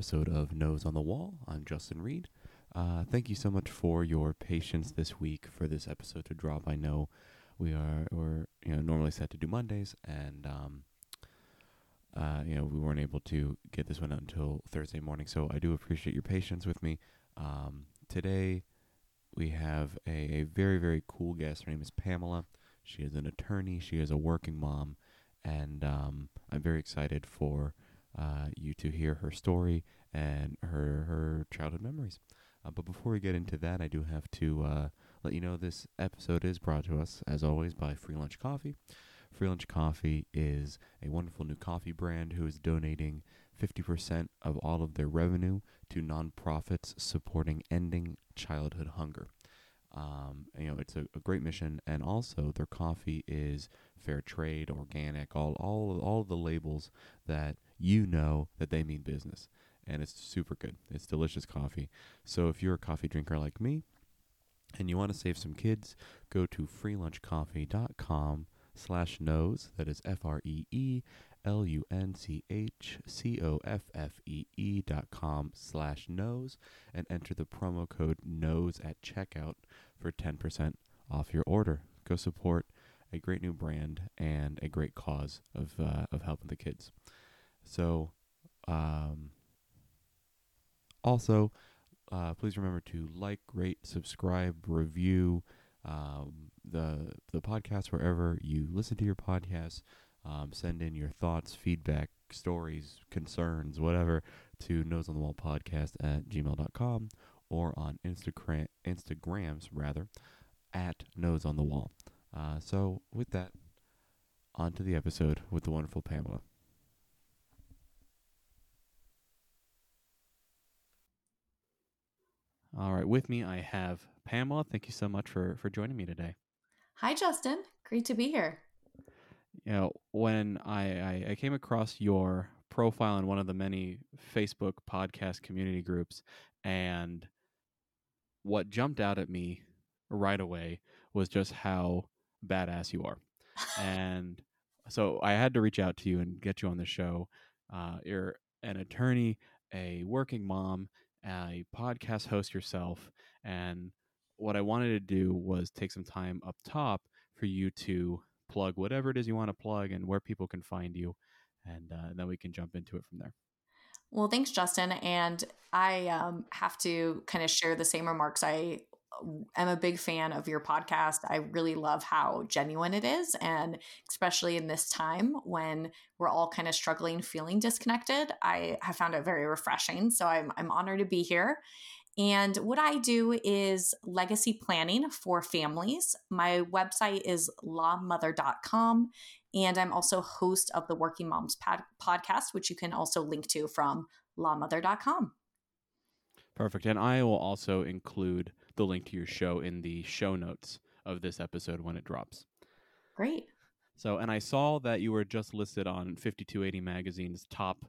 episode of Nose on the Wall. I'm Justin Reed. Uh, thank you so much for your patience this week for this episode to drop. I know we are we're you know normally set to do Mondays, and um, uh, you know we weren't able to get this one out until Thursday morning. So I do appreciate your patience with me. Um, today we have a, a very very cool guest. Her name is Pamela. She is an attorney. She is a working mom, and um, I'm very excited for uh, you to hear her story and her her childhood memories. Uh, but before we get into that, I do have to uh, let you know this episode is brought to us, as always, by Free Lunch Coffee. Free Lunch Coffee is a wonderful new coffee brand who is donating 50% of all of their revenue to nonprofits supporting ending childhood hunger. Um, you know, it's a, a, great mission, and also their coffee is fair trade, organic, all all all the labels that you know that they mean business, and it's super good. It's delicious coffee. So if you're a coffee drinker like me, and you want to save some kids, go to freelunchcoffee.com slash nose. That is F R E E L U N C H C O F F E E dot com slash nose and enter the promo code nose at checkout for 10% off your order. Go support a great new brand and a great cause of, uh, of helping the kids. So, um, also, uh, please remember to like, rate, subscribe, review um, the the podcast wherever you listen to your podcast. Um, send in your thoughts, feedback, stories, concerns, whatever to nose on the wall podcast at gmail.com or on Instagram Instagrams rather at nose on the wall. Uh, so with that, on to the episode with the wonderful Pamela. All right, with me I have Pamela. Thank you so much for for joining me today. Hi, Justin. Great to be here. You know, when I, I, I came across your profile in one of the many Facebook podcast community groups, and what jumped out at me right away was just how badass you are. and so I had to reach out to you and get you on the show. Uh, you're an attorney, a working mom, a podcast host yourself. And what I wanted to do was take some time up top for you to plug whatever it is you want to plug and where people can find you. And uh, then we can jump into it from there. Well, thanks, Justin. And I um, have to kind of share the same remarks I am a big fan of your podcast. I really love how genuine it is. And especially in this time when we're all kind of struggling, feeling disconnected, I have found it very refreshing. So I'm, I'm honored to be here. And what I do is legacy planning for families. My website is lawmother.com. And I'm also host of the Working Moms pod- podcast, which you can also link to from lawmother.com. Perfect. And I will also include the link to your show in the show notes of this episode when it drops. Great. So, and I saw that you were just listed on 5280 Magazine's top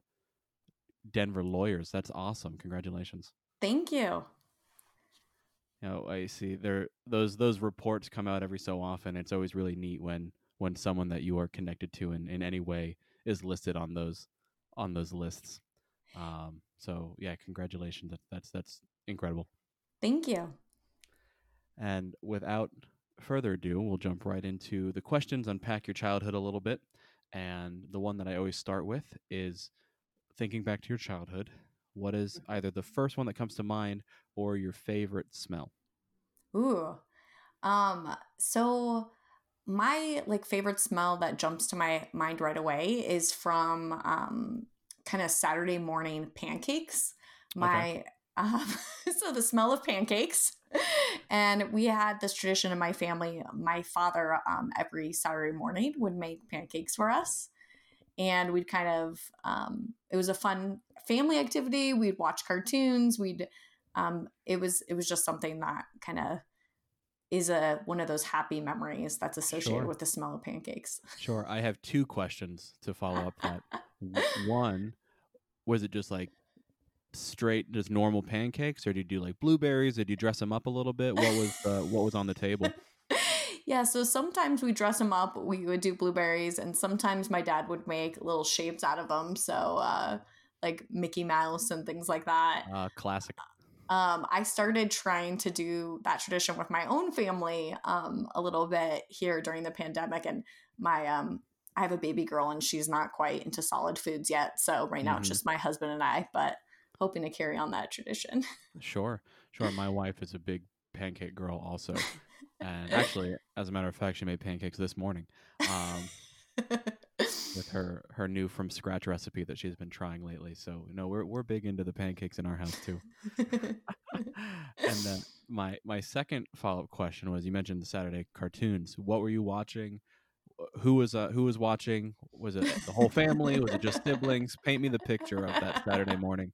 Denver lawyers. That's awesome. Congratulations. Thank you. You know, I see there those those reports come out every so often. It's always really neat when when someone that you are connected to in, in any way is listed on those on those lists. Um, so yeah, congratulations. That, that's that's incredible. Thank you. And without further ado, we'll jump right into the questions, unpack your childhood a little bit. And the one that I always start with is thinking back to your childhood. What is either the first one that comes to mind or your favorite smell? Ooh. Um, so my like favorite smell that jumps to my mind right away is from um kind of Saturday morning pancakes. My okay. Um, so the smell of pancakes and we had this tradition in my family. My father, um, every Saturday morning, would make pancakes for us. And we'd kind of, um, it was a fun family activity. We'd watch cartoons. We'd, um, it was, it was just something that kind of is a one of those happy memories that's associated sure. with the smell of pancakes. Sure. I have two questions to follow up that. One, was it just like straight just normal pancakes or did you do like blueberries did you dress them up a little bit what was uh, what was on the table yeah so sometimes we dress them up we would do blueberries and sometimes my dad would make little shapes out of them so uh, like Mickey Mouse and things like that. Uh, classic. Um, I started trying to do that tradition with my own family um, a little bit here during the pandemic, and my um, I have a baby girl and she's not quite into solid foods yet. So right now mm-hmm. it's just my husband and I, but hoping to carry on that tradition. Sure, sure. My wife is a big pancake girl also, and actually, as a matter of fact, she made pancakes this morning. Um, with her her new from scratch recipe that she's been trying lately. So you know we're we're big into the pancakes in our house too. and then my my second follow up question was you mentioned the Saturday cartoons. What were you watching? Who was uh, who was watching? Was it the whole family? was it just siblings? Paint me the picture of that Saturday morning.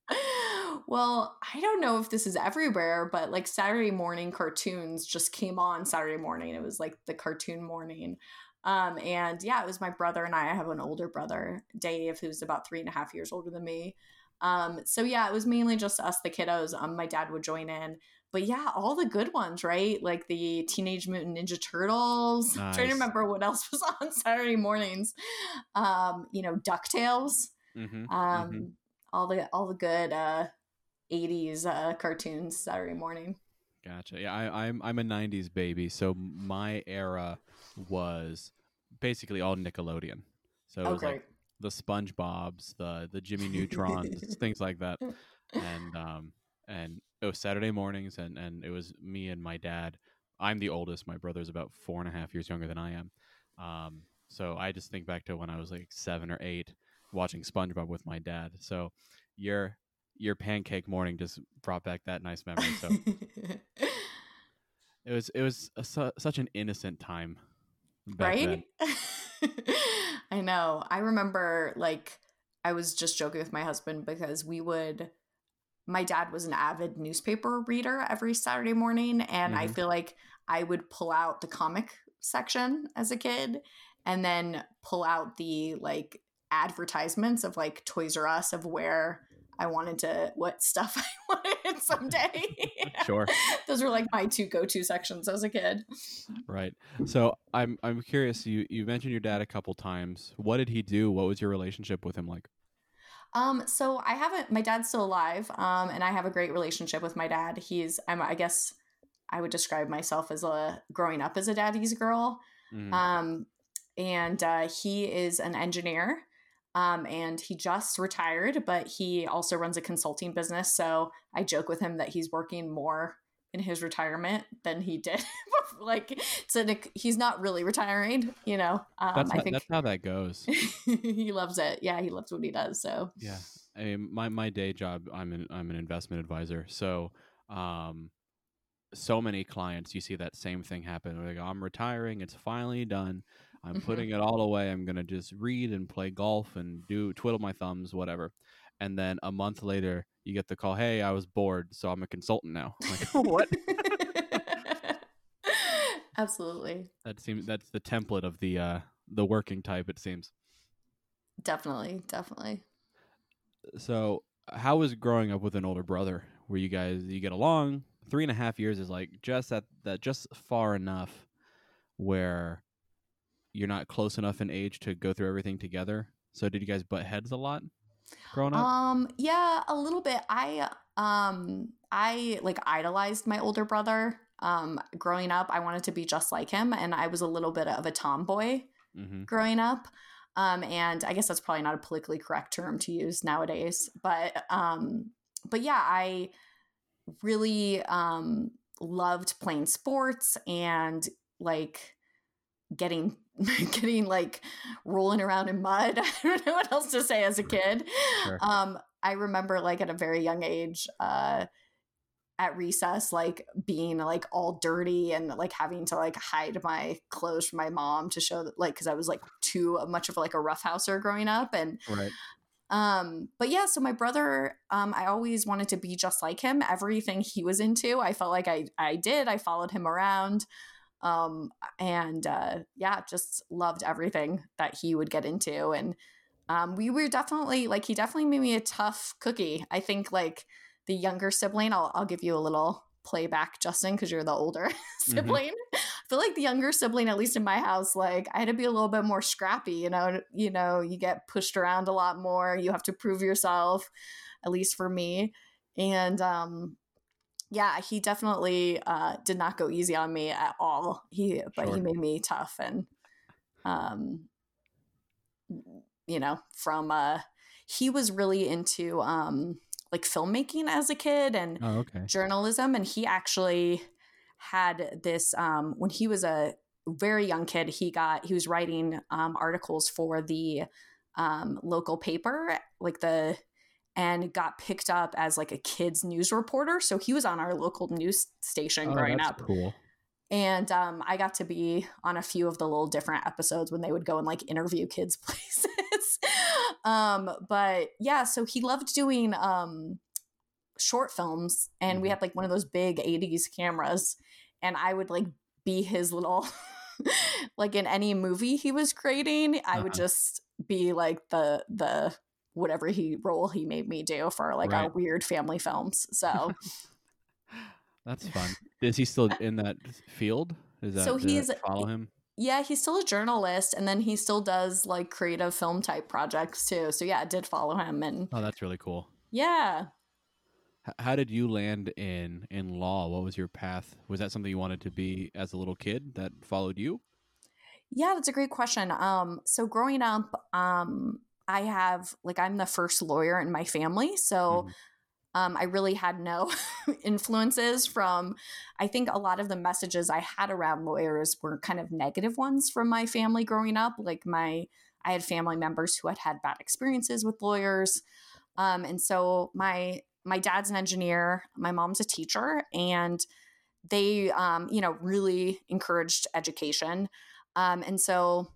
Well, I don't know if this is everywhere, but like Saturday morning cartoons just came on Saturday morning. It was like the cartoon morning. Um, and yeah, it was my brother and I. I have an older brother, Dave, who's about three and a half years older than me. Um, so yeah, it was mainly just us, the kiddos. Um, my dad would join in, but yeah, all the good ones, right? Like the Teenage Mutant Ninja Turtles. Nice. I'm trying to remember what else was on Saturday mornings. Um, you know, Ducktales. Mm-hmm, um, mm-hmm. all the all the good uh, '80s uh, cartoons Saturday morning. Gotcha. Yeah, I, I'm I'm a '90s baby, so my era was basically all Nickelodeon. So it was like the SpongeBob's, the the Jimmy Neutrons, things like that. And um and it was Saturday mornings and and it was me and my dad. I'm the oldest. My brother's about four and a half years younger than I am. Um, so I just think back to when I was like seven or eight, watching SpongeBob with my dad. So your your pancake morning just brought back that nice memory. So it was it was a, su- such an innocent time right? I know. I remember like I was just joking with my husband because we would my dad was an avid newspaper reader every Saturday morning and mm-hmm. I feel like I would pull out the comic section as a kid and then pull out the like advertisements of like Toys R Us of where I wanted to what stuff I wanted someday. sure. Those were like my two go-to sections as a kid. Right. So I'm I'm curious. You you mentioned your dad a couple times. What did he do? What was your relationship with him like? Um, so I haven't. My dad's still alive. Um, and I have a great relationship with my dad. He's. I'm. I guess I would describe myself as a growing up as a daddy's girl. Mm. Um, and uh, he is an engineer. Um, and he just retired, but he also runs a consulting business. So I joke with him that he's working more in his retirement than he did. like, so he's not really retiring, you know. Um, that's how, I think that's how that goes. he loves it. Yeah, he loves what he does. So yeah, I mean, my my day job, I'm an I'm an investment advisor. So um, so many clients, you see that same thing happen. Where they go, I'm retiring. It's finally done. I'm mm-hmm. putting it all away. I'm gonna just read and play golf and do twiddle my thumbs, whatever. And then a month later, you get the call, "Hey, I was bored, so I'm a consultant now." I'm like, what? Absolutely. That seems that's the template of the uh the working type. It seems. Definitely, definitely. So, how was growing up with an older brother? Were you guys you get along? Three and a half years is like just at that just far enough where you're not close enough in age to go through everything together. So did you guys butt heads a lot growing up? Um, yeah, a little bit. I um I like idolized my older brother. Um, growing up, I wanted to be just like him, and I was a little bit of a tomboy mm-hmm. growing up. Um, and I guess that's probably not a politically correct term to use nowadays, but um, but yeah, I really um loved playing sports and like getting getting like rolling around in mud. I don't know what else to say as a kid. Sure. Um, I remember like at a very young age, uh, at recess, like being like all dirty and like having to like hide my clothes from my mom to show that like because I was like too much of like a roughhouser growing up and right. Um, but yeah, so my brother, um, I always wanted to be just like him. Everything he was into, I felt like I I did. I followed him around um, and uh, yeah, just loved everything that he would get into. And um, we were definitely like he definitely made me a tough cookie. I think like the younger sibling, I'll I'll give you a little playback, Justin, because you're the older mm-hmm. sibling. feel like the younger sibling, at least in my house, like I had to be a little bit more scrappy. You know, you know, you get pushed around a lot more. You have to prove yourself, at least for me. And um, yeah, he definitely uh, did not go easy on me at all. He, but sure. he made me tough and, um, you know, from uh, he was really into um like filmmaking as a kid and oh, okay. journalism, and he actually had this um when he was a very young kid. He got he was writing um, articles for the um, local paper, like the and got picked up as like a kids news reporter. So he was on our local news station oh, growing up. Cool. And um, I got to be on a few of the little different episodes when they would go and like interview kids places. um, but yeah, so he loved doing um, short films, and mm-hmm. we had like one of those big 80s cameras, and I would like be his little. like in any movie he was creating, I uh-huh. would just be like the the whatever he role he made me do for like right. our weird family films. So that's fun. Is he still in that field? Is that so he's follow him? Yeah, he's still a journalist, and then he still does like creative film type projects too. So yeah, I did follow him, and oh, that's really cool. Yeah. how did you land in in law? What was your path? Was that something you wanted to be as a little kid that followed you? Yeah, that's a great question. Um, so growing up, um, I have like I'm the first lawyer in my family, so mm-hmm. um, I really had no influences from. I think a lot of the messages I had around lawyers were kind of negative ones from my family growing up. Like my, I had family members who had had bad experiences with lawyers, um, and so my my dad's an engineer, my mom's a teacher, and they, um, you know, really encouraged education, um, and so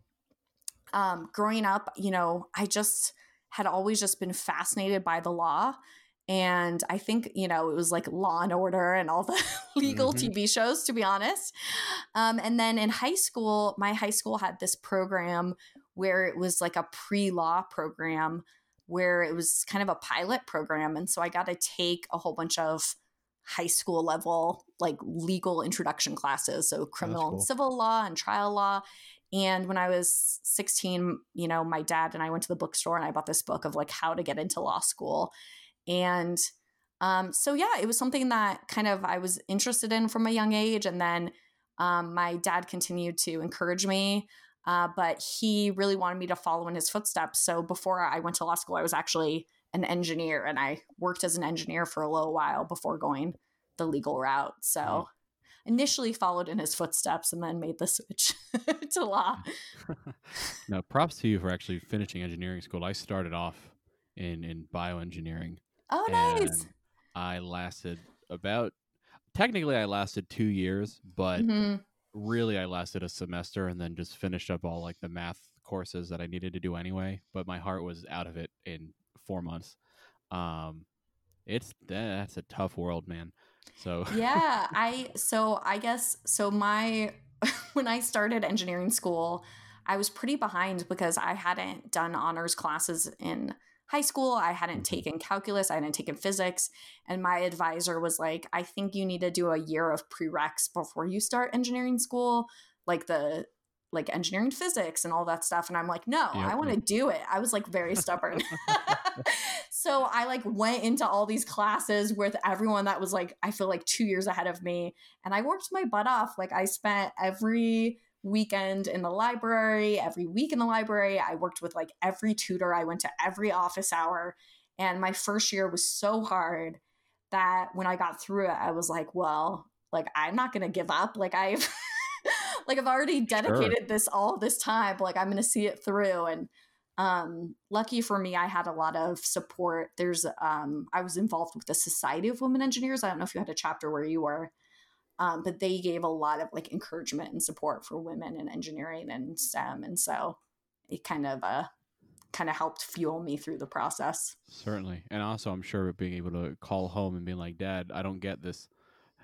um, growing up, you know, I just had always just been fascinated by the law. And I think, you know, it was like Law and Order and all the legal mm-hmm. TV shows, to be honest. Um, and then in high school, my high school had this program where it was like a pre law program where it was kind of a pilot program. And so I got to take a whole bunch of high school level like legal introduction classes so criminal cool. and civil law and trial law and when I was 16, you know, my dad and I went to the bookstore and I bought this book of like how to get into law school. And um, so, yeah, it was something that kind of I was interested in from a young age. And then um, my dad continued to encourage me, uh, but he really wanted me to follow in his footsteps. So before I went to law school, I was actually an engineer and I worked as an engineer for a little while before going the legal route. So, mm initially followed in his footsteps and then made the switch to law. now, props to you for actually finishing engineering school. I started off in in bioengineering. Oh, nice. I lasted about technically I lasted 2 years, but mm-hmm. really I lasted a semester and then just finished up all like the math courses that I needed to do anyway, but my heart was out of it in 4 months. Um it's that's a tough world, man. So yeah, I so I guess so my when I started engineering school, I was pretty behind because I hadn't done honors classes in high school. I hadn't mm-hmm. taken calculus, I hadn't taken physics, and my advisor was like, "I think you need to do a year of prereqs before you start engineering school, like the like engineering physics and all that stuff and i'm like no yep. i want to do it i was like very stubborn so i like went into all these classes with everyone that was like i feel like two years ahead of me and i worked my butt off like i spent every weekend in the library every week in the library i worked with like every tutor i went to every office hour and my first year was so hard that when i got through it i was like well like i'm not gonna give up like i've like I've already dedicated sure. this all this time. Like I'm going to see it through. And um, lucky for me, I had a lot of support. There's um, I was involved with the Society of Women Engineers. I don't know if you had a chapter where you were. Um, but they gave a lot of like encouragement and support for women in engineering and STEM, and so it kind of uh, kind of helped fuel me through the process. Certainly, and also I'm sure being able to call home and being like, "Dad, I don't get this.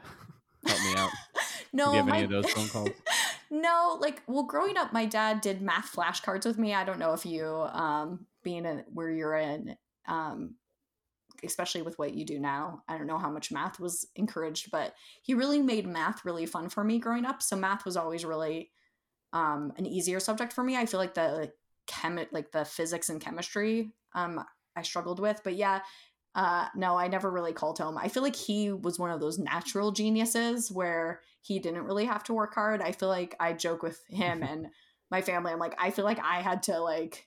Help me out." no, Did you have my, any of those phone calls? no, like well, growing up, my dad did math flashcards with me. I don't know if you, um, being in where you're in, um, especially with what you do now. I don't know how much math was encouraged, but he really made math really fun for me growing up. So math was always really um, an easier subject for me. I feel like the chem like the physics and chemistry um, I struggled with, but yeah, uh, no, I never really called him. I feel like he was one of those natural geniuses where he didn't really have to work hard. I feel like I joke with him and my family. I'm like, I feel like I had to like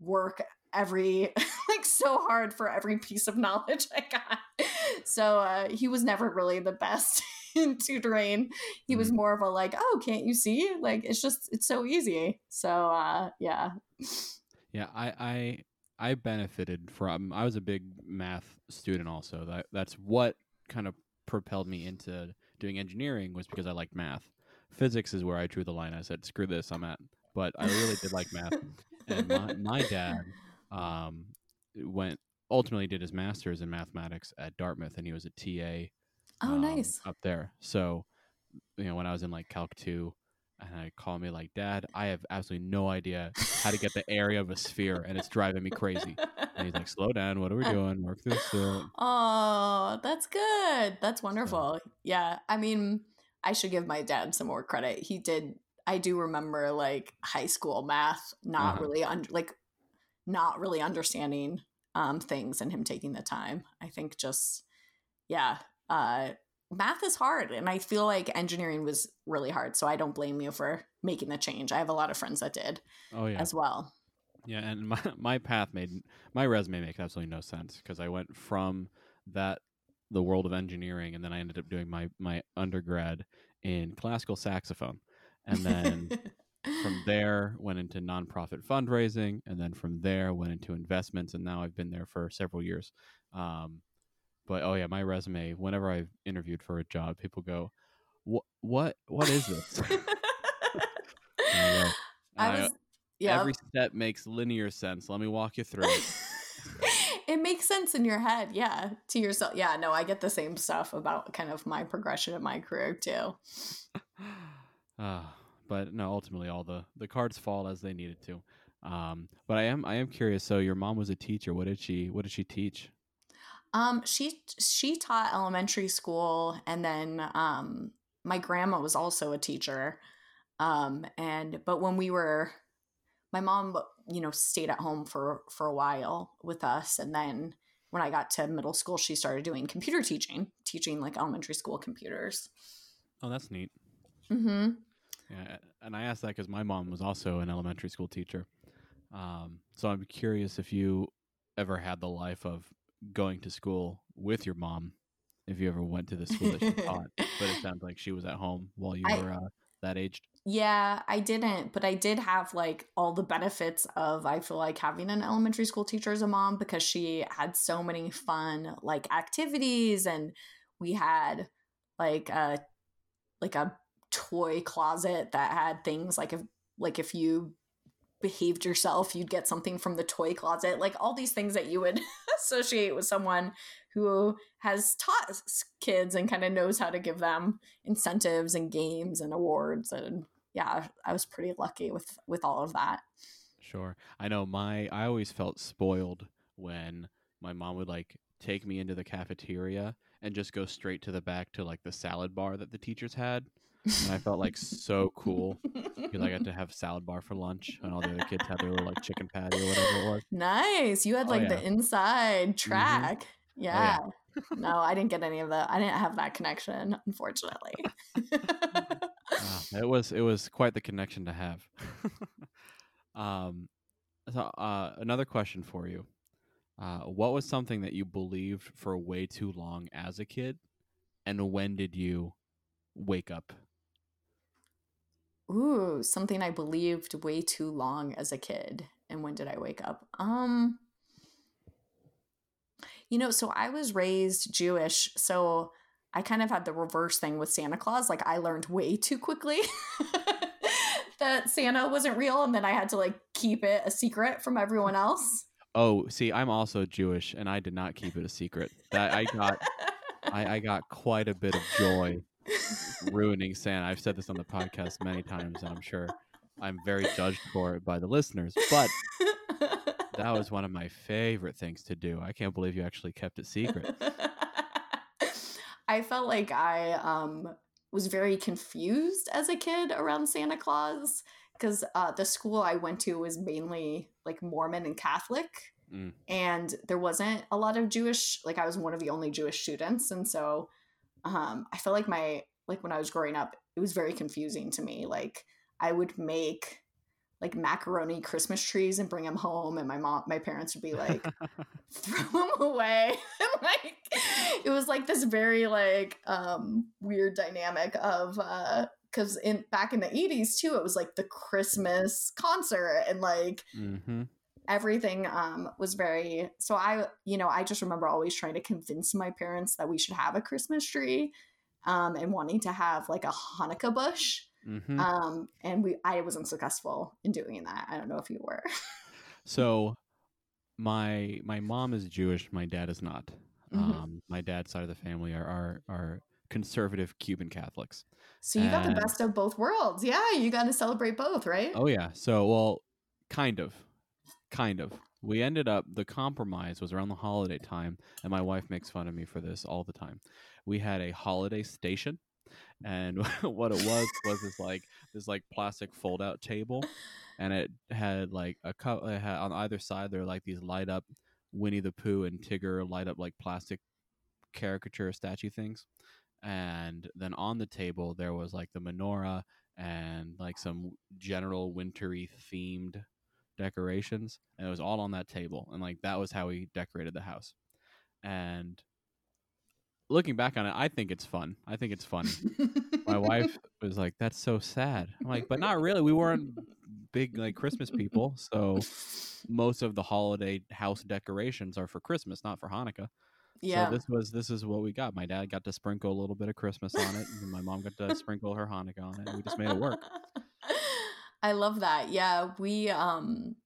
work every like so hard for every piece of knowledge I got. So uh, he was never really the best in tutoring. He was mm. more of a like, oh, can't you see? Like it's just it's so easy. So uh, yeah. Yeah, I I I benefited from. I was a big math student, also. That that's what kind of propelled me into doing engineering was because I liked math. Physics is where I drew the line. I said, "Screw this, I'm at." But I really did like math, and my, my dad um, went ultimately did his master's in mathematics at Dartmouth, and he was a TA. Oh, um, nice up there. So, you know, when I was in like Calc two, and I call me like, Dad, I have absolutely no idea how to get the area of a sphere, and it's driving me crazy. And he's like, Slow down. What are we doing? Work through this. Oh, that's good. That's wonderful. So, yeah. I mean, I should give my dad some more credit. He did. I do remember like high school math, not uh-huh. really un- like not really understanding um, things, and him taking the time. I think just yeah. Uh, math is hard and i feel like engineering was really hard so i don't blame you for making the change. I have a lot of friends that did oh yeah. as well. Yeah and my, my path made my resume makes absolutely no sense because i went from that the world of engineering and then i ended up doing my my undergrad in classical saxophone. And then from there went into nonprofit fundraising and then from there went into investments and now i've been there for several years. Um, but oh yeah, my resume. Whenever I've interviewed for a job, people go, "What? What? What is this?" I, I was, yeah. Every step makes linear sense. Let me walk you through it. it makes sense in your head, yeah. To yourself, yeah. No, I get the same stuff about kind of my progression in my career too. uh, but no, ultimately, all the the cards fall as they needed to. Um, but I am I am curious. So your mom was a teacher. What did she What did she teach? Um, she she taught elementary school, and then um, my grandma was also a teacher. Um, and but when we were, my mom, you know, stayed at home for for a while with us, and then when I got to middle school, she started doing computer teaching, teaching like elementary school computers. Oh, that's neat. Mm-hmm. Yeah, and I asked that because my mom was also an elementary school teacher. Um, so I'm curious if you ever had the life of going to school with your mom if you ever went to the school that she taught. But it sounds like she was at home while you I, were uh, that aged. Yeah, I didn't, but I did have like all the benefits of I feel like having an elementary school teacher as a mom because she had so many fun like activities and we had like a like a toy closet that had things like if like if you behaved yourself, you'd get something from the toy closet, like all these things that you would associate with someone who has taught kids and kind of knows how to give them incentives and games and awards and yeah, I was pretty lucky with with all of that. Sure. I know my I always felt spoiled when my mom would like take me into the cafeteria and just go straight to the back to like the salad bar that the teachers had and I felt like so cool because I got to have salad bar for lunch, and all the other kids had their little like chicken patty or whatever it was. Nice, you had oh, like yeah. the inside mm-hmm. track. Mm-hmm. Yeah. Oh, yeah. no, I didn't get any of that. I didn't have that connection, unfortunately. uh, it was it was quite the connection to have. um, so uh, another question for you: uh, What was something that you believed for way too long as a kid, and when did you wake up Ooh, something I believed way too long as a kid. And when did I wake up? Um You know, so I was raised Jewish, so I kind of had the reverse thing with Santa Claus. Like I learned way too quickly that Santa wasn't real and then I had to like keep it a secret from everyone else. Oh, see, I'm also Jewish and I did not keep it a secret. That I got I, I got quite a bit of joy ruining Santa. I've said this on the podcast many times, and I'm sure I'm very judged for it by the listeners. But that was one of my favorite things to do. I can't believe you actually kept it secret. I felt like I um, was very confused as a kid around Santa Claus because uh, the school I went to was mainly like Mormon and Catholic. Mm. And there wasn't a lot of Jewish, like I was one of the only Jewish students. And so um, I felt like my, like when I was growing up, it was very confusing to me. Like I would make like macaroni Christmas trees and bring them home, and my mom, my parents would be like, throw them away. like it was like this very like um weird dynamic of uh because in back in the 80s too it was like the christmas concert and like mm-hmm. Everything um was very so i you know i just remember always trying to convince my parents that we should have a christmas tree um and wanting to have like a hanukkah bush Mm-hmm. Um, and we I wasn't successful in doing that. I don't know if you were. so my my mom is Jewish, my dad is not. Mm-hmm. Um, my dad's side of the family are are, are conservative Cuban Catholics. So you and, got the best of both worlds. Yeah, you got to celebrate both, right? Oh yeah. So well, kind of, kind of. We ended up the compromise was around the holiday time, and my wife makes fun of me for this all the time. We had a holiday station and what it was was this like this like plastic fold out table and it had like a cup on either side there were like these light up winnie the pooh and tigger light up like plastic caricature statue things and then on the table there was like the menorah and like some general wintry themed decorations and it was all on that table and like that was how we decorated the house and looking back on it, I think it's fun. I think it's funny. My wife was like, "That's so sad." I'm like, "But not really. We weren't big like Christmas people, so most of the holiday house decorations are for Christmas, not for Hanukkah." Yeah. So this was this is what we got. My dad got to sprinkle a little bit of Christmas on it, and my mom got to sprinkle her Hanukkah on it. And we just made it work. I love that. Yeah, we um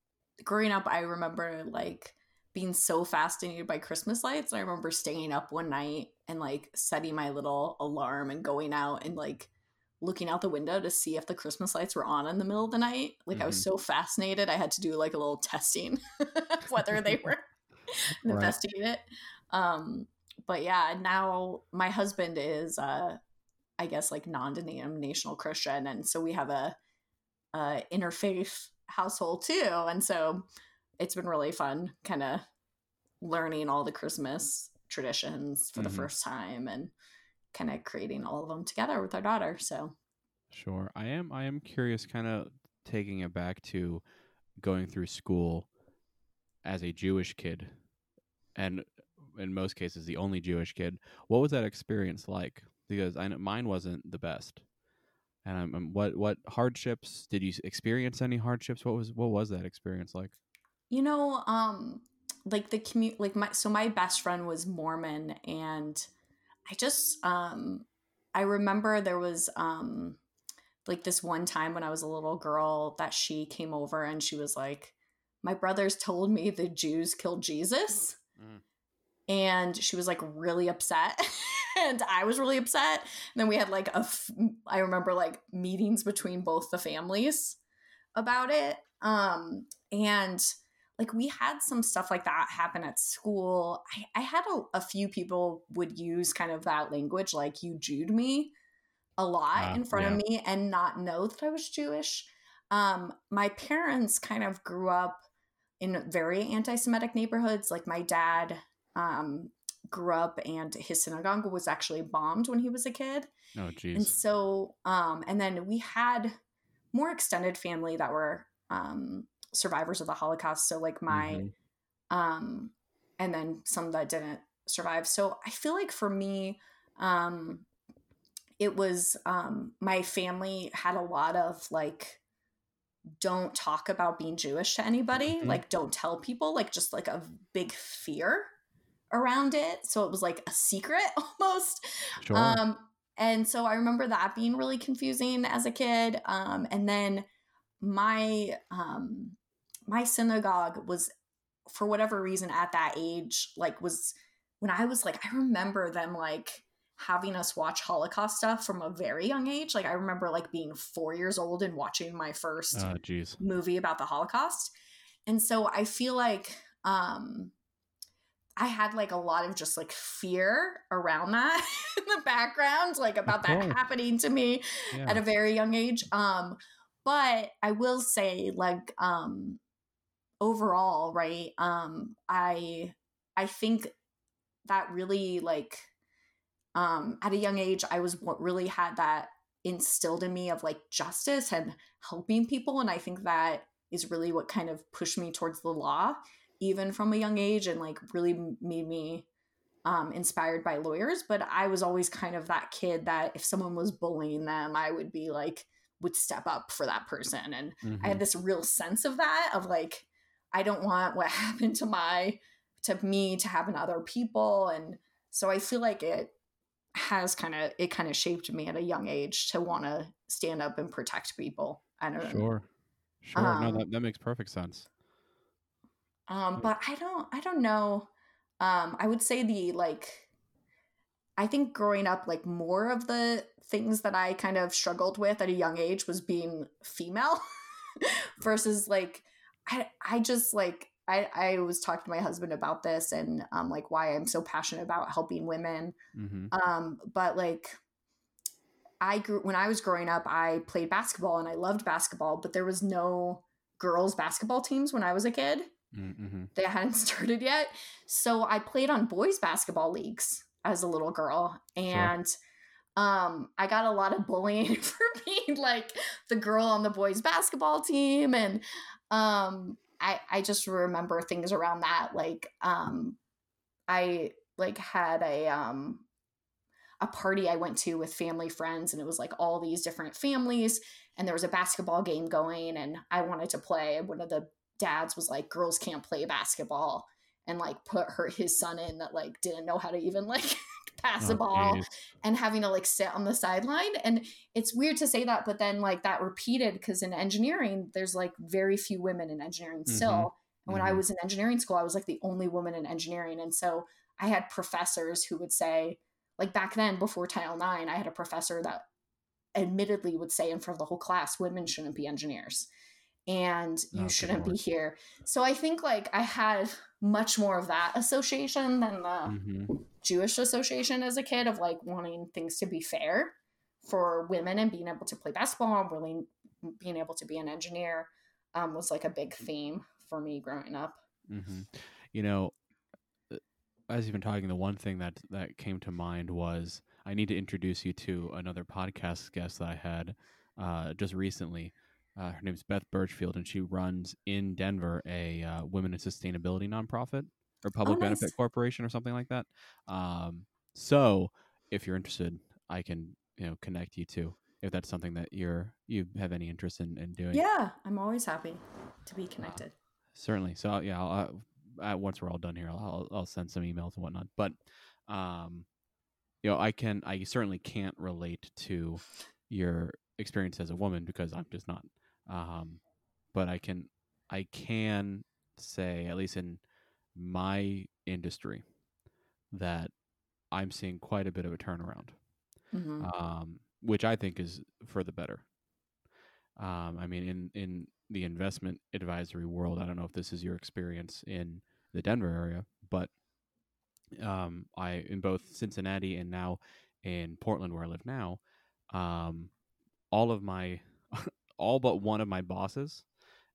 growing up, I remember like being so fascinated by Christmas lights. And I remember staying up one night and like setting my little alarm and going out and like looking out the window to see if the Christmas lights were on in the middle of the night. Like mm-hmm. I was mm-hmm. so fascinated, I had to do like a little testing whether they were and right. investigate it. Um, but yeah, now my husband is uh I guess like non-denominational Christian, and so we have a, a interfaith household too, and so it's been really fun kind of learning all the Christmas traditions for mm-hmm. the first time and kind of creating all of them together with our daughter. So Sure. I am I am curious kind of taking it back to going through school as a Jewish kid and in most cases the only Jewish kid. What was that experience like? Because I know mine wasn't the best. And I'm, I'm, what what hardships did you experience? Any hardships? What was what was that experience like? You know, um, like the commute, like my, so my best friend was Mormon, and I just, um, I remember there was, um, like this one time when I was a little girl that she came over and she was like, my brothers told me the Jews killed Jesus. Mm. And she was like really upset. and I was really upset. And then we had like a, f- I remember like meetings between both the families about it. Um, and like we had some stuff like that happen at school. I, I had a, a, few people would use kind of that language, like you Jewed me a lot uh, in front yeah. of me and not know that I was Jewish. Um, my parents kind of grew up in very anti-Semitic neighborhoods. Like my dad um, grew up and his synagogue was actually bombed when he was a kid. Oh, geez. And so, um, and then we had more extended family that were um, survivors of the Holocaust. So like my, mm-hmm. um, and then some that didn't survive. So I feel like for me, um, it was um, my family had a lot of like don't talk about being Jewish to anybody, mm-hmm. like don't tell people, like just like a big fear around it. So it was like a secret almost. Sure. Um, and so I remember that being really confusing as a kid. Um, and then my um, my synagogue was for whatever reason at that age like was when i was like i remember them like having us watch holocaust stuff from a very young age like i remember like being four years old and watching my first oh, movie about the holocaust And so I feel like um I had like a lot of just like fear around that in the background, like about that happening to me yeah. at a very young age. Um, but I will say, like, um, overall, right? Um, I I think that really like um at a young age, I was what really had that instilled in me of like justice and helping people, and I think that is really what kind of pushed me towards the law even from a young age and like really made me um, inspired by lawyers. But I was always kind of that kid that if someone was bullying them, I would be like, would step up for that person. And mm-hmm. I had mm-hmm. this real sense of that, of like, I don't want what happened to my, to me to happen to other people. And so I feel like it has kind of, it kind of shaped me at a young age to want to stand up and protect people. I don't know. Sure. Sure. Um, no, that, that makes perfect sense. Um, but I don't I don't know. Um, I would say the like I think growing up, like more of the things that I kind of struggled with at a young age was being female versus like I I just like I, I was talking to my husband about this and um like why I'm so passionate about helping women. Mm-hmm. Um, but like I grew when I was growing up, I played basketball and I loved basketball, but there was no girls basketball teams when I was a kid. Mm-hmm. They hadn't started yet. So I played on boys basketball leagues as a little girl. And sure. um, I got a lot of bullying for being like the girl on the boys basketball team. And um, I, I just remember things around that. Like um, I like had a um, a party I went to with family friends, and it was like all these different families, and there was a basketball game going, and I wanted to play. One of the dads was like girls can't play basketball and like put her his son in that like didn't know how to even like pass oh, a ball geez. and having to like sit on the sideline and it's weird to say that but then like that repeated because in engineering there's like very few women in engineering still mm-hmm. and when mm-hmm. i was in engineering school i was like the only woman in engineering and so i had professors who would say like back then before title ix i had a professor that admittedly would say in front of the whole class women shouldn't be engineers and you oh, shouldn't be here. So I think like I had much more of that association than the mm-hmm. Jewish association as a kid of like wanting things to be fair for women and being able to play basketball and really being able to be an engineer um, was like a big theme for me growing up. Mm-hmm. You know, uh, as you've been talking, the one thing that that came to mind was I need to introduce you to another podcast guest that I had uh, just recently. Uh, her name's Beth Birchfield, and she runs in Denver a uh, women in sustainability nonprofit or public oh, nice. benefit corporation or something like that. Um, so, if you're interested, I can you know connect you to if that's something that you're you have any interest in, in doing. Yeah, I'm always happy to be connected. Uh, certainly. So yeah, I'll, uh, once we're all done here, I'll I'll send some emails and whatnot. But um, you know, I can I certainly can't relate to your experience as a woman because I'm just not. Um, but I can I can say at least in my industry that I'm seeing quite a bit of a turnaround, mm-hmm. um, which I think is for the better. Um, I mean, in in the investment advisory world, I don't know if this is your experience in the Denver area, but um, I in both Cincinnati and now in Portland, where I live now, um, all of my all but one of my bosses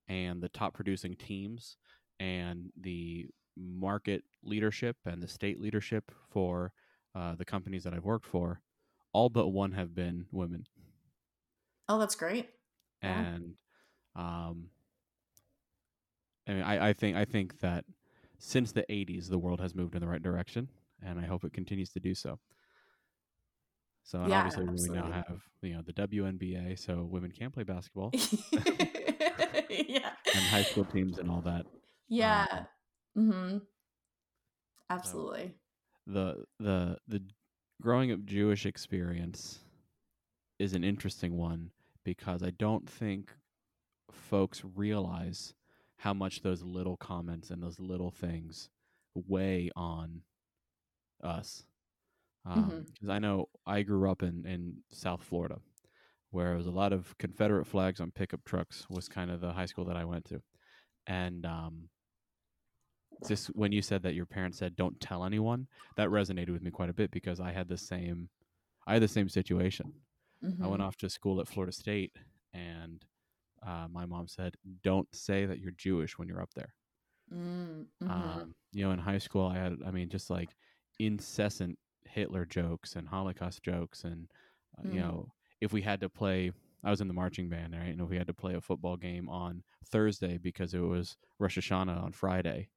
and the top producing teams and the market leadership and the state leadership for uh, the companies that I've worked for, all but one have been women. Oh, that's great. And, um, I mean, I, I think I think that since the '80s, the world has moved in the right direction, and I hope it continues to do so. So yeah, obviously absolutely. we now have you know the WNBA, so women can play basketball. yeah. And high school teams and all that. Yeah. Um, mm-hmm. Absolutely. So the the the growing up Jewish experience is an interesting one because I don't think folks realize how much those little comments and those little things weigh on us because um, mm-hmm. I know I grew up in in South Florida, where it was a lot of Confederate flags on pickup trucks was kind of the high school that I went to, and um, just when you said that your parents said don't tell anyone, that resonated with me quite a bit because I had the same, I had the same situation. Mm-hmm. I went off to school at Florida State, and uh, my mom said, "Don't say that you're Jewish when you're up there." Mm-hmm. Um, you know, in high school, I had, I mean, just like incessant Hitler jokes and Holocaust jokes, and uh, Mm. you know, if we had to play, I was in the marching band, right? And if we had to play a football game on Thursday because it was Rosh Hashanah on Friday,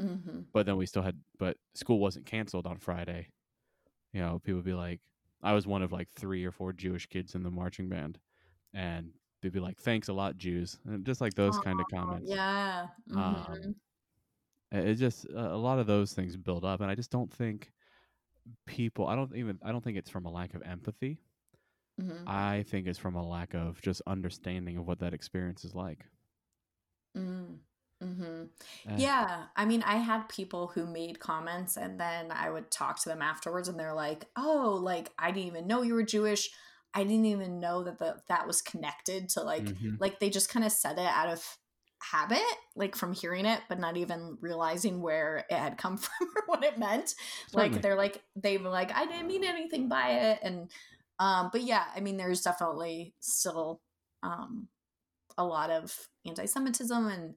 Mm-hmm. but then we still had, but school wasn't canceled on Friday. You know, people would be like, I was one of like three or four Jewish kids in the marching band, and they'd be like, "Thanks a lot, Jews," and just like those kind of comments. Yeah. Mhm. Um, it just a lot of those things build up and i just don't think people i don't even i don't think it's from a lack of empathy Mhm. i think it's from a lack of just understanding of what that experience is like Mm. Mhm. Eh, Yeah, I mean, I had people who made comments and then I would talk to them afterwards and they're like, "Oh, like I didn't even know you were Jewish. I didn't even know that the, that was connected to like mhm, like they just kind of said it out of habit, like from hearing it, but not even realizing where it had come from or what it meant. certainly. Like they're like they were like, I didn't mean anything by it. And um, but yeah, I mean there's definitely still um a lot of anti-Semitism and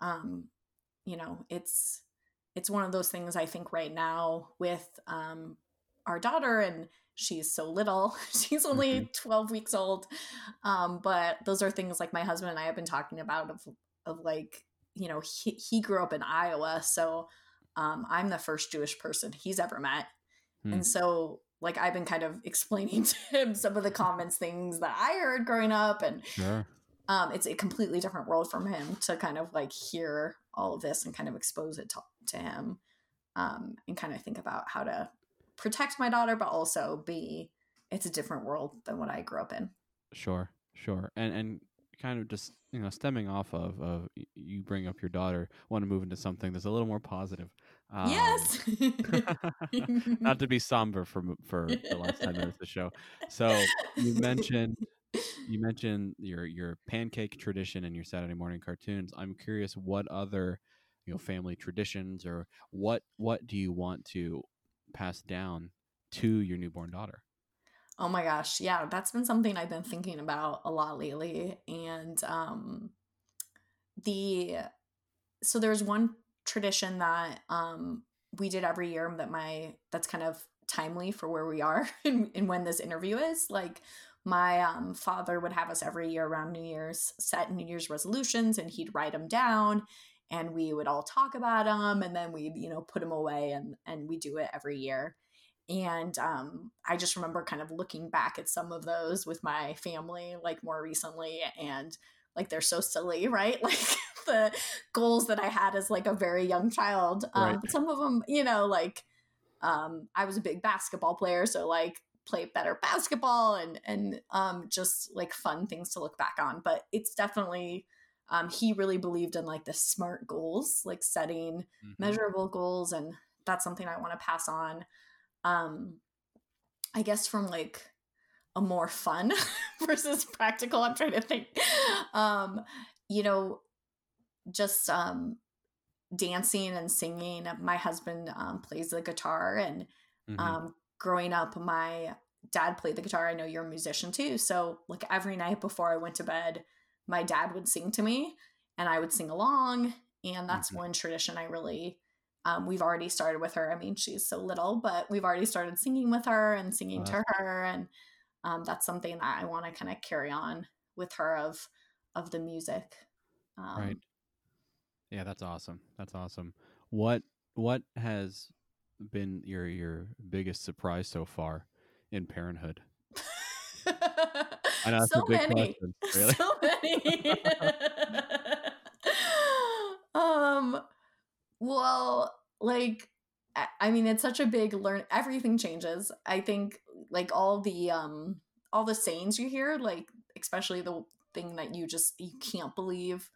um, you know, it's it's one of those things I think right now with um our daughter and she's so little she's only 12 weeks old um but those are things like my husband and i have been talking about of of like you know he, he grew up in iowa so um i'm the first jewish person he's ever met. Hmm. and so like i've been kind of explaining to him some of the comments things that i heard growing up and sure. um, it's a completely different world from him to kind of like hear all of this and kind of expose it to, to him um, and kind of think about how to protect my daughter but also be it's a different world than what i grew up in. Sure sure. And and kind of just you know stemming off of of you bring up your daughter want to move into something that's a little more positive um, yes not to be somber for for the last 10 minutes of the show so you mentioned you mentioned your your pancake tradition and your Saturday morning cartoons. I'm curious what other you know family traditions or what what do you want to pass down to your newborn daughter? Oh my gosh, yeah, that's been something I've been thinking about a lot lately. And um the so there's one tradition that um we did every year that my that's kind of timely for where we are and, and when this interview is. Like my um father would have us every year around New Year's set New Year's resolutions and he'd write them down and we would all talk about them and then we'd, you know, put them away and and we do it every year and um, i just remember kind of looking back at some of those with my family like more recently and like they're so silly right like the goals that i had as like a very young child um, Right. some of them you know like um, i was a big basketball player so like play better basketball and and um, just like fun things to look back on but it's definitely um, he really believed in like the smart goals like setting Mhm. measurable goals and that's something i want to pass on um i guess from like a more fun versus practical i'm trying to think. Um you know just um dancing and singing. My husband um, plays the guitar and Mhm. um growing up my dad played the guitar. I know you're a musician too. So like every night before i went to bed my dad would sing to me and i would sing along. And that's Mhm. one tradition i really um, we've already started with her i mean she's so little but we've already started singing with her and singing Oh, to her and um, that's something that i want to kind of carry on with her of of the music um, right. Yeah, that's awesome. That's awesome. What what has been your your biggest surprise so far in parenthood? I know so many question. Really? so many um well like I- mean it's such a big learn everything changes i think like all the um all the sayings you hear like especially the thing that you just you can't believe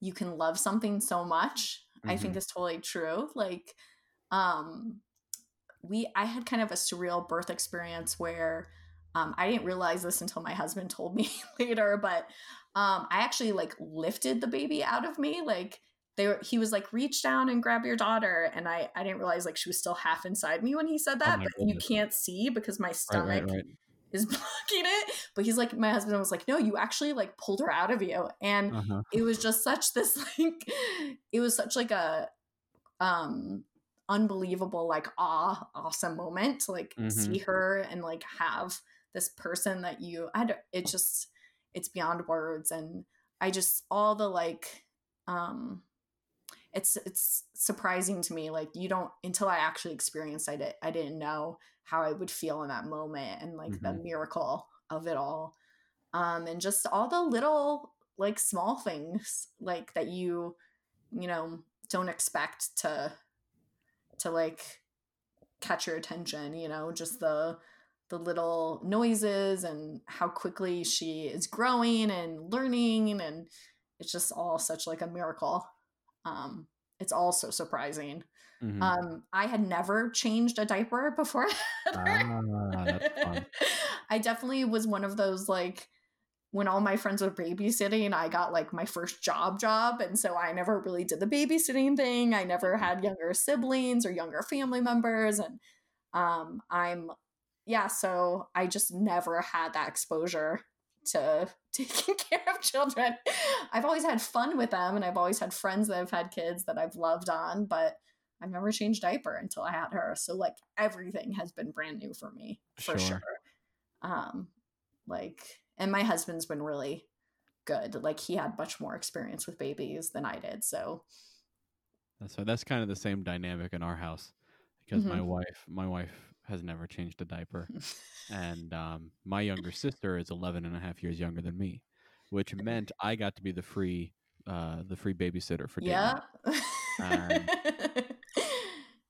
you can love something so much i think is totally true like um we i had kind of a surreal birth experience where um, I didn't realize this until my husband told me later, but um, I actually like lifted the baby out of me. Like they were, he was like, reach down and grab your daughter. And I, I didn't realize like she was still half inside me when he said that, Oh but goodness. you can't see because my stomach right, right. is blocking it. But he's like, my husband was like, no, you actually like pulled her out of you. And Uh-huh. it was just such this like it was such like a um unbelievable like awe awesome moment to like Mhm. see her and like have this person that you I don't, it just it's beyond words and I just all the like um it's it's surprising to me like you don't until I actually experienced I did I didn't know how I would feel in that moment and like the Mhm. miracle of it all um and just all the little like small things like that you you know don't expect to to like catch your attention you know just the the little noises and how quickly she is growing and learning and it's just all such like a miracle um it's all so surprising Mhm. um i had never changed a diaper before I. Ah. I definitely was one of those like when all my friends were babysitting, I got like my first job job. And so I never really did the babysitting thing. I never had younger siblings or younger family members. And um I'm yeah, so I just never had that exposure to taking care of children. I've always had fun with them and I've always had friends that have had kids that I've loved on, but I've never changed diaper until I had her. So like everything has been brand new for me for Sure. sure. Um like and my husband's been really good. Like he had much more experience with babies than I did. So That's that's kind of the same dynamic in our house because my Mhm. wife my wife has never changed a diaper and um, my younger sister is 11 and a half years younger than me which meant i got to be the free uh, the free babysitter for yeah. night.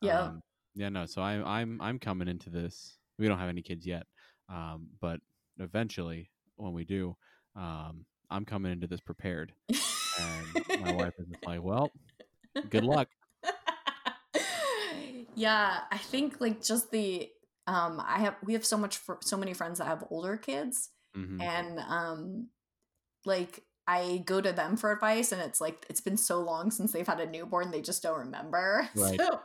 yeah. Um, yeah no so i'm i'm i'm coming into this we don't have any kids yet um, but eventually when we do um, i'm coming into this prepared and my wife is like well good luck yeah, I think like just the um I have we have so much fr- so many friends that have older kids Mhm. and um like I go to them for advice and it's like it's been so long since they've had a newborn they just don't remember. Right. So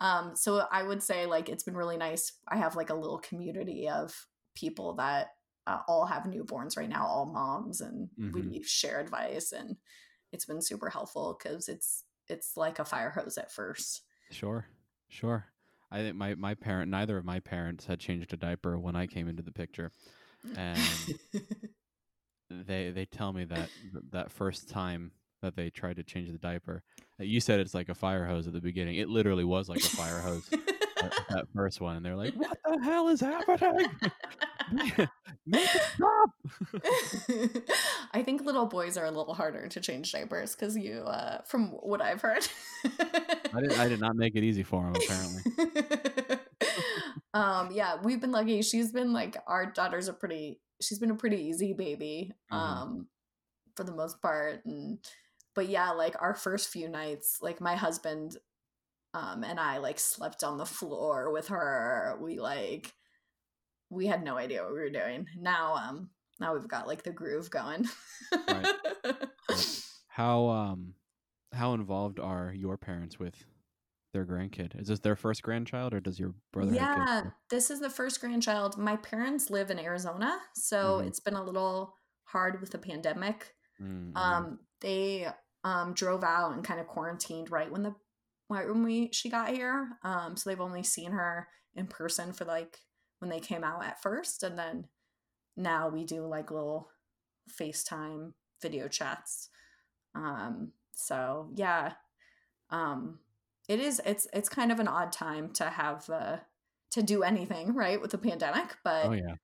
um so I would say like it's been really nice. I have like a little community of people that uh, all have newborns right now, all moms and Mhm. we share advice and it's been super helpful cuz it's it's like a fire hose at first. Sure, sure. I think my my parent, neither of my parents had changed a diaper when I came into the picture, and they they tell me that that first time that they tried to change the diaper, uh, you said it's like a fire hose at the beginning. It literally was like a fire hose. that, that first one, and they're like, "What the hell is happening? Make it stop!" I think little boys are a little harder to change diapers because you, uh, from what I've heard. I did I did not make it easy for him. Apparently, um, yeah, we've been lucky. She's been like our daughter's a pretty. She's been a pretty easy baby, Mhm. um, for the most part. And but yeah, like our first few nights, like my husband, um, and I like slept on the floor with her. We like we had no idea what we were doing. Now, um, now we've got like the groove going. how um how involved are your parents with their grandkid? Is this their first grandchild, or does your brother? yeah, this is the first grandchild. My parents live in Arizona, so Mhm. it's been a little hard with the pandemic. Mm, mhm. Um, they um drove out and kind of quarantined right when the right when we she got here. Um, so they've only seen her in person for like when they came out at first, and then now we do like little FaceTime video chats. Um, so yeah, um, it is. It's it's kind of an odd time to have uh, to do anything right with the pandemic, but oh yeah,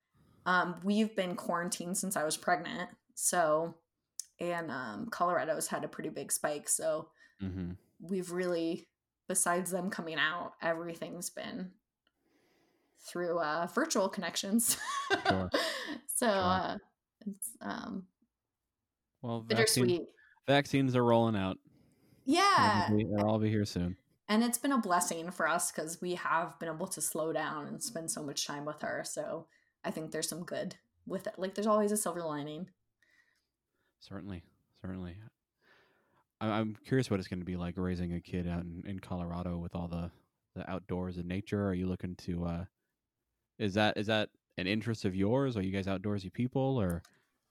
um, we've been quarantined since I was pregnant. So, and um, Colorado's had a pretty big spike. So mm-hmm. we've really, besides them coming out, everything's been through uh, virtual connections. Sure. so uh, it's um, well, bittersweet. Vaccines are rolling out. Yeah. be- they'll all be here soon. And it's been a blessing for us because we have been able to slow down and spend so much time with her. So I think there's some good with it. Like there's always a silver lining. Certainly, certainly. I'm curious what it's going to be like raising a kid out in, in Colorado with all the, the outdoors and nature. Are you looking to? uh Is that is that an interest of yours? Are you guys outdoorsy people or?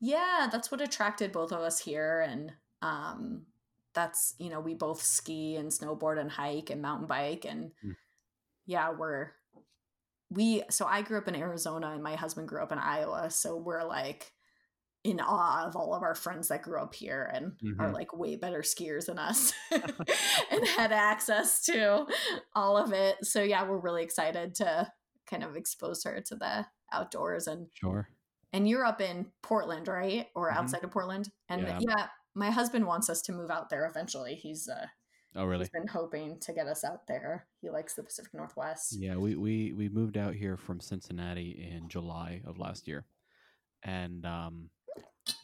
Yeah, that's what attracted both of us here, and um, that's you know we both ski and snowboard and hike and mountain bike, and Mm. yeah, we're we. So I grew up in Arizona, and my husband grew up in Iowa, so we're like in awe of all of our friends that grew up here and are Mhm. like way better skiers than us and had access to all of it. So yeah, we're really excited to kind of expose her to the outdoors and Sure. and you're up in Portland, right? Or Mhm. outside of Portland? And Yeah. yeah. My husband wants us to move out there eventually. He's uh Oh, really? he's been hoping to get us out there. He likes the Pacific Northwest. Yeah, we, we we moved out here from Cincinnati in July of last year, and um,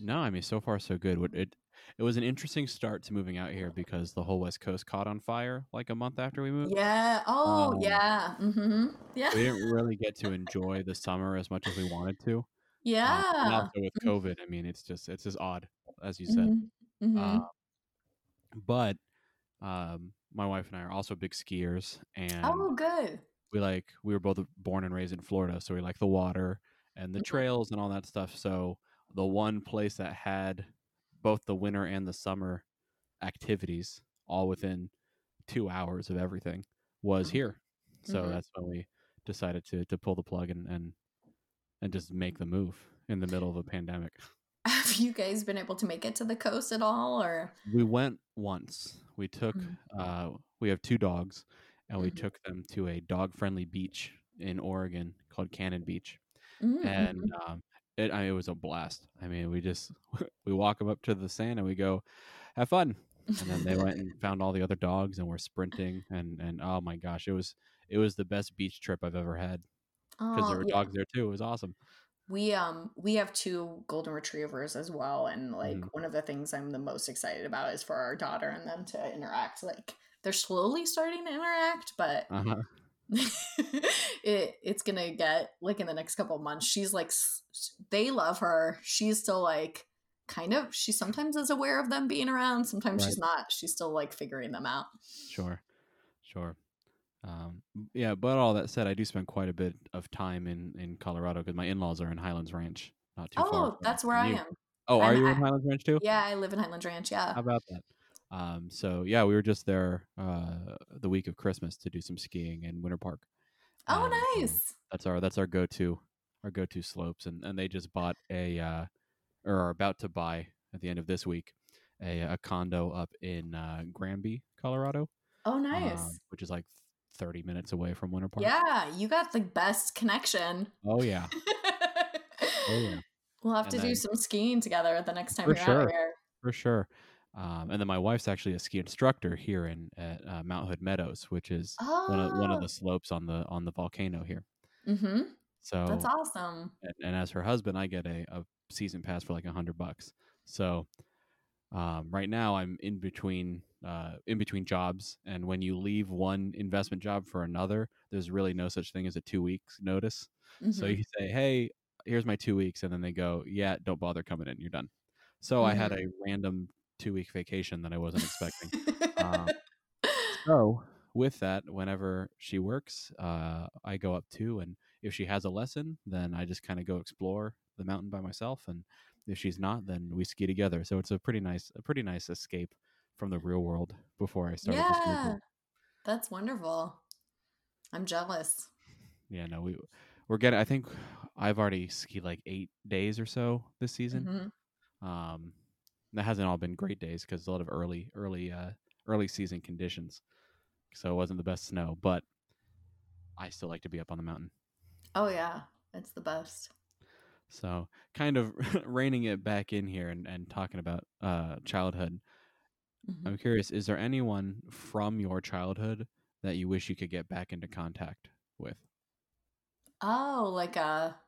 no, I mean so far so good. What It it was an interesting start to moving out here because the whole West Coast caught on fire like a month after we moved. Yeah. Oh, Um, yeah. Mm-hmm. Yeah. We didn't really get to enjoy the summer as much as we wanted to. Uh, Yeah. also with Mhm. COVID, I mean, it's just it's just odd, as you said. Mhm. Mhm. Uh, but um, my wife and I are also big skiers, and oh, good. we like we were both born and raised in Florida, so we like the water and the Mhm. trails and all that stuff. So the one place that had both the winter and the summer activities all within two hours of everything was Mhm. here. So Mhm. that's when we decided to to pull the plug and and and just make the move in the middle of a pandemic. Have you guys been able to make it to the coast at all or We went once. We took Mhm. uh we have two dogs and we Mhm. took them to a dog friendly beach in Oregon called Cannon Beach. Mm, and mhm. um, it I, it was a blast. I mean, we just we walk them up to the sand and we go, have fun. And then they went and found all the other dogs and were sprinting and and oh my gosh, it was it was the best beach trip I've ever had because Oh, there were yeah. dogs there too. It was awesome. We um we have two golden retrievers as well and like Mhm. one of the things I'm the most excited about is for our daughter and them to interact like they're slowly starting to interact but Uh huh. it it's going to get like in the next couple of months she's like they love her she's still like kind of she sometimes is aware of them being around sometimes she's not she's still like figuring them out Sure, sure. Um, yeah, but all that said, I do spend quite a bit of time in in Colorado because my in laws are in Highlands Ranch, not too far. oh that's where from i am Oh, are I'm you in Highlands Ranch too? yeah i live in highlands ranch yeah How about that? Um, so yeah, we were just there uh, the week of Christmas to do some skiing in Winter Park. oh um, nice that's our that's our go to our go to slopes, and and they just bought a uh, or are about to buy at the end of this week a a condo up in uh, Granby, Colorado, oh nice um, which is like thirty minutes away from Winter Park. yeah you got the best connection Oh yeah. Oh yeah. we'll have And to do some skiing together the next time For you're sure. out here For sure. Um, and then my wife's actually a ski instructor here in at uh, Mount Hood Meadows, which is one of one of oh the slopes on the on the volcano here. mm-hmm. So that's awesome and, and as her husband, I get a, a season pass for like a hundred bucks. So um, right now I'm in between uh, in between jobs, and when you leave one investment job for another, there's really no such thing as a two weeks notice. So Mhm. you say, "Hey, here's my two weeks," and then they go, "Yeah, don't bother coming in. You're done." So I had Mm-hmm. a random two week vacation that I wasn't expecting. um, So with that, whenever she works, uh, I go up too, and if she has a lesson, then I just kind of go explore the mountain by myself, and if she's not, then we ski together. So it's a pretty nice, a pretty nice escape from the real world before I started. yeah, that's wonderful. I'm jealous. Yeah, no, we we're getting. I think I've already skied like eight days or so this season. Mhm. Um, that hasn't all been great days because a lot of early, early, uh, early season conditions. So it wasn't the best snow, but I still like to be up on the mountain. Oh yeah, it's the best. So kind of reining it back in here and, and talking about uh, childhood. Mhm. I'm curious, is there anyone from your childhood that you wish you could get back into contact with? Oh, like a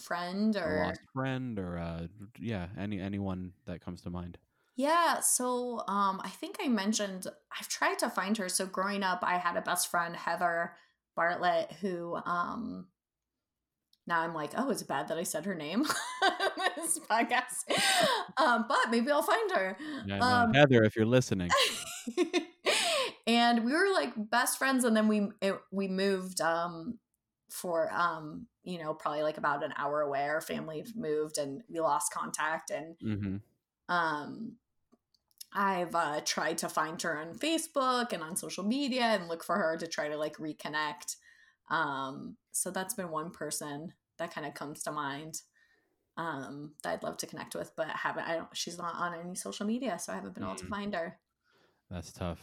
friend A or lost friend or uh, yeah, any anyone that comes to mind. Yeah, so um I think I mentioned I've tried to find her. So growing up I had a best friend, Heather Bartlett, who um now I'm like, oh, it's bad that I said her name on this podcast. Um, but maybe I'll find her. Yeah, Um, Heather, if you're listening, and we were like best friends, and then we it, we moved um for um you know probably like about an hour away. Our family moved, and we lost contact, and hmm um I've uh, tried to find her on Facebook and on social media and look for her to try to like reconnect. Um, so that's been one person that kind of comes to mind um, that I'd love to connect with, but haven't. I don't. She's not on any social media, so I haven't been able to Mm. find her. that's tough.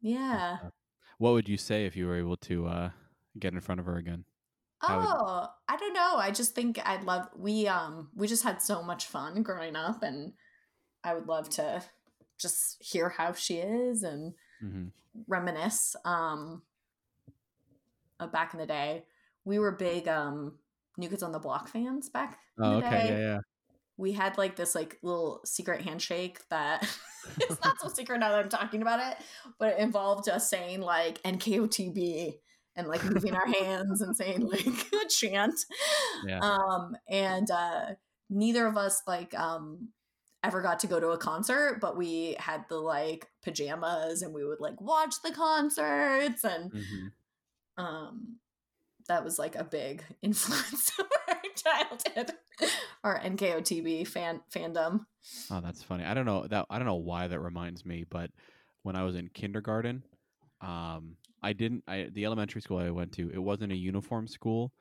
Yeah. tough. What would you say if you were able to uh, get in front of her again? How would- Oh, I don't know. I just think I'd love. We um we just had so much fun growing up, and I would love to just hear how she is and hmm reminisce um back in the day we were big um new kids on the block fans back in Oh, the okay, day. yeah, yeah. we had like this like little secret handshake that it's not so secret now that i'm talking about it but it involved us saying like nkotb and like moving our hands and saying like a chant Yeah. um and uh neither of us like um ever got to go to a concert but we had the like pajamas and we would like watch the concerts and hmm um that was like a big influence of our childhood our nkotb fan fandom Oh, that's funny. I don't know that. I don't know why that reminds me, but when I was in kindergarten, um, I didn't. I the elementary school I went to, it wasn't a uniform school,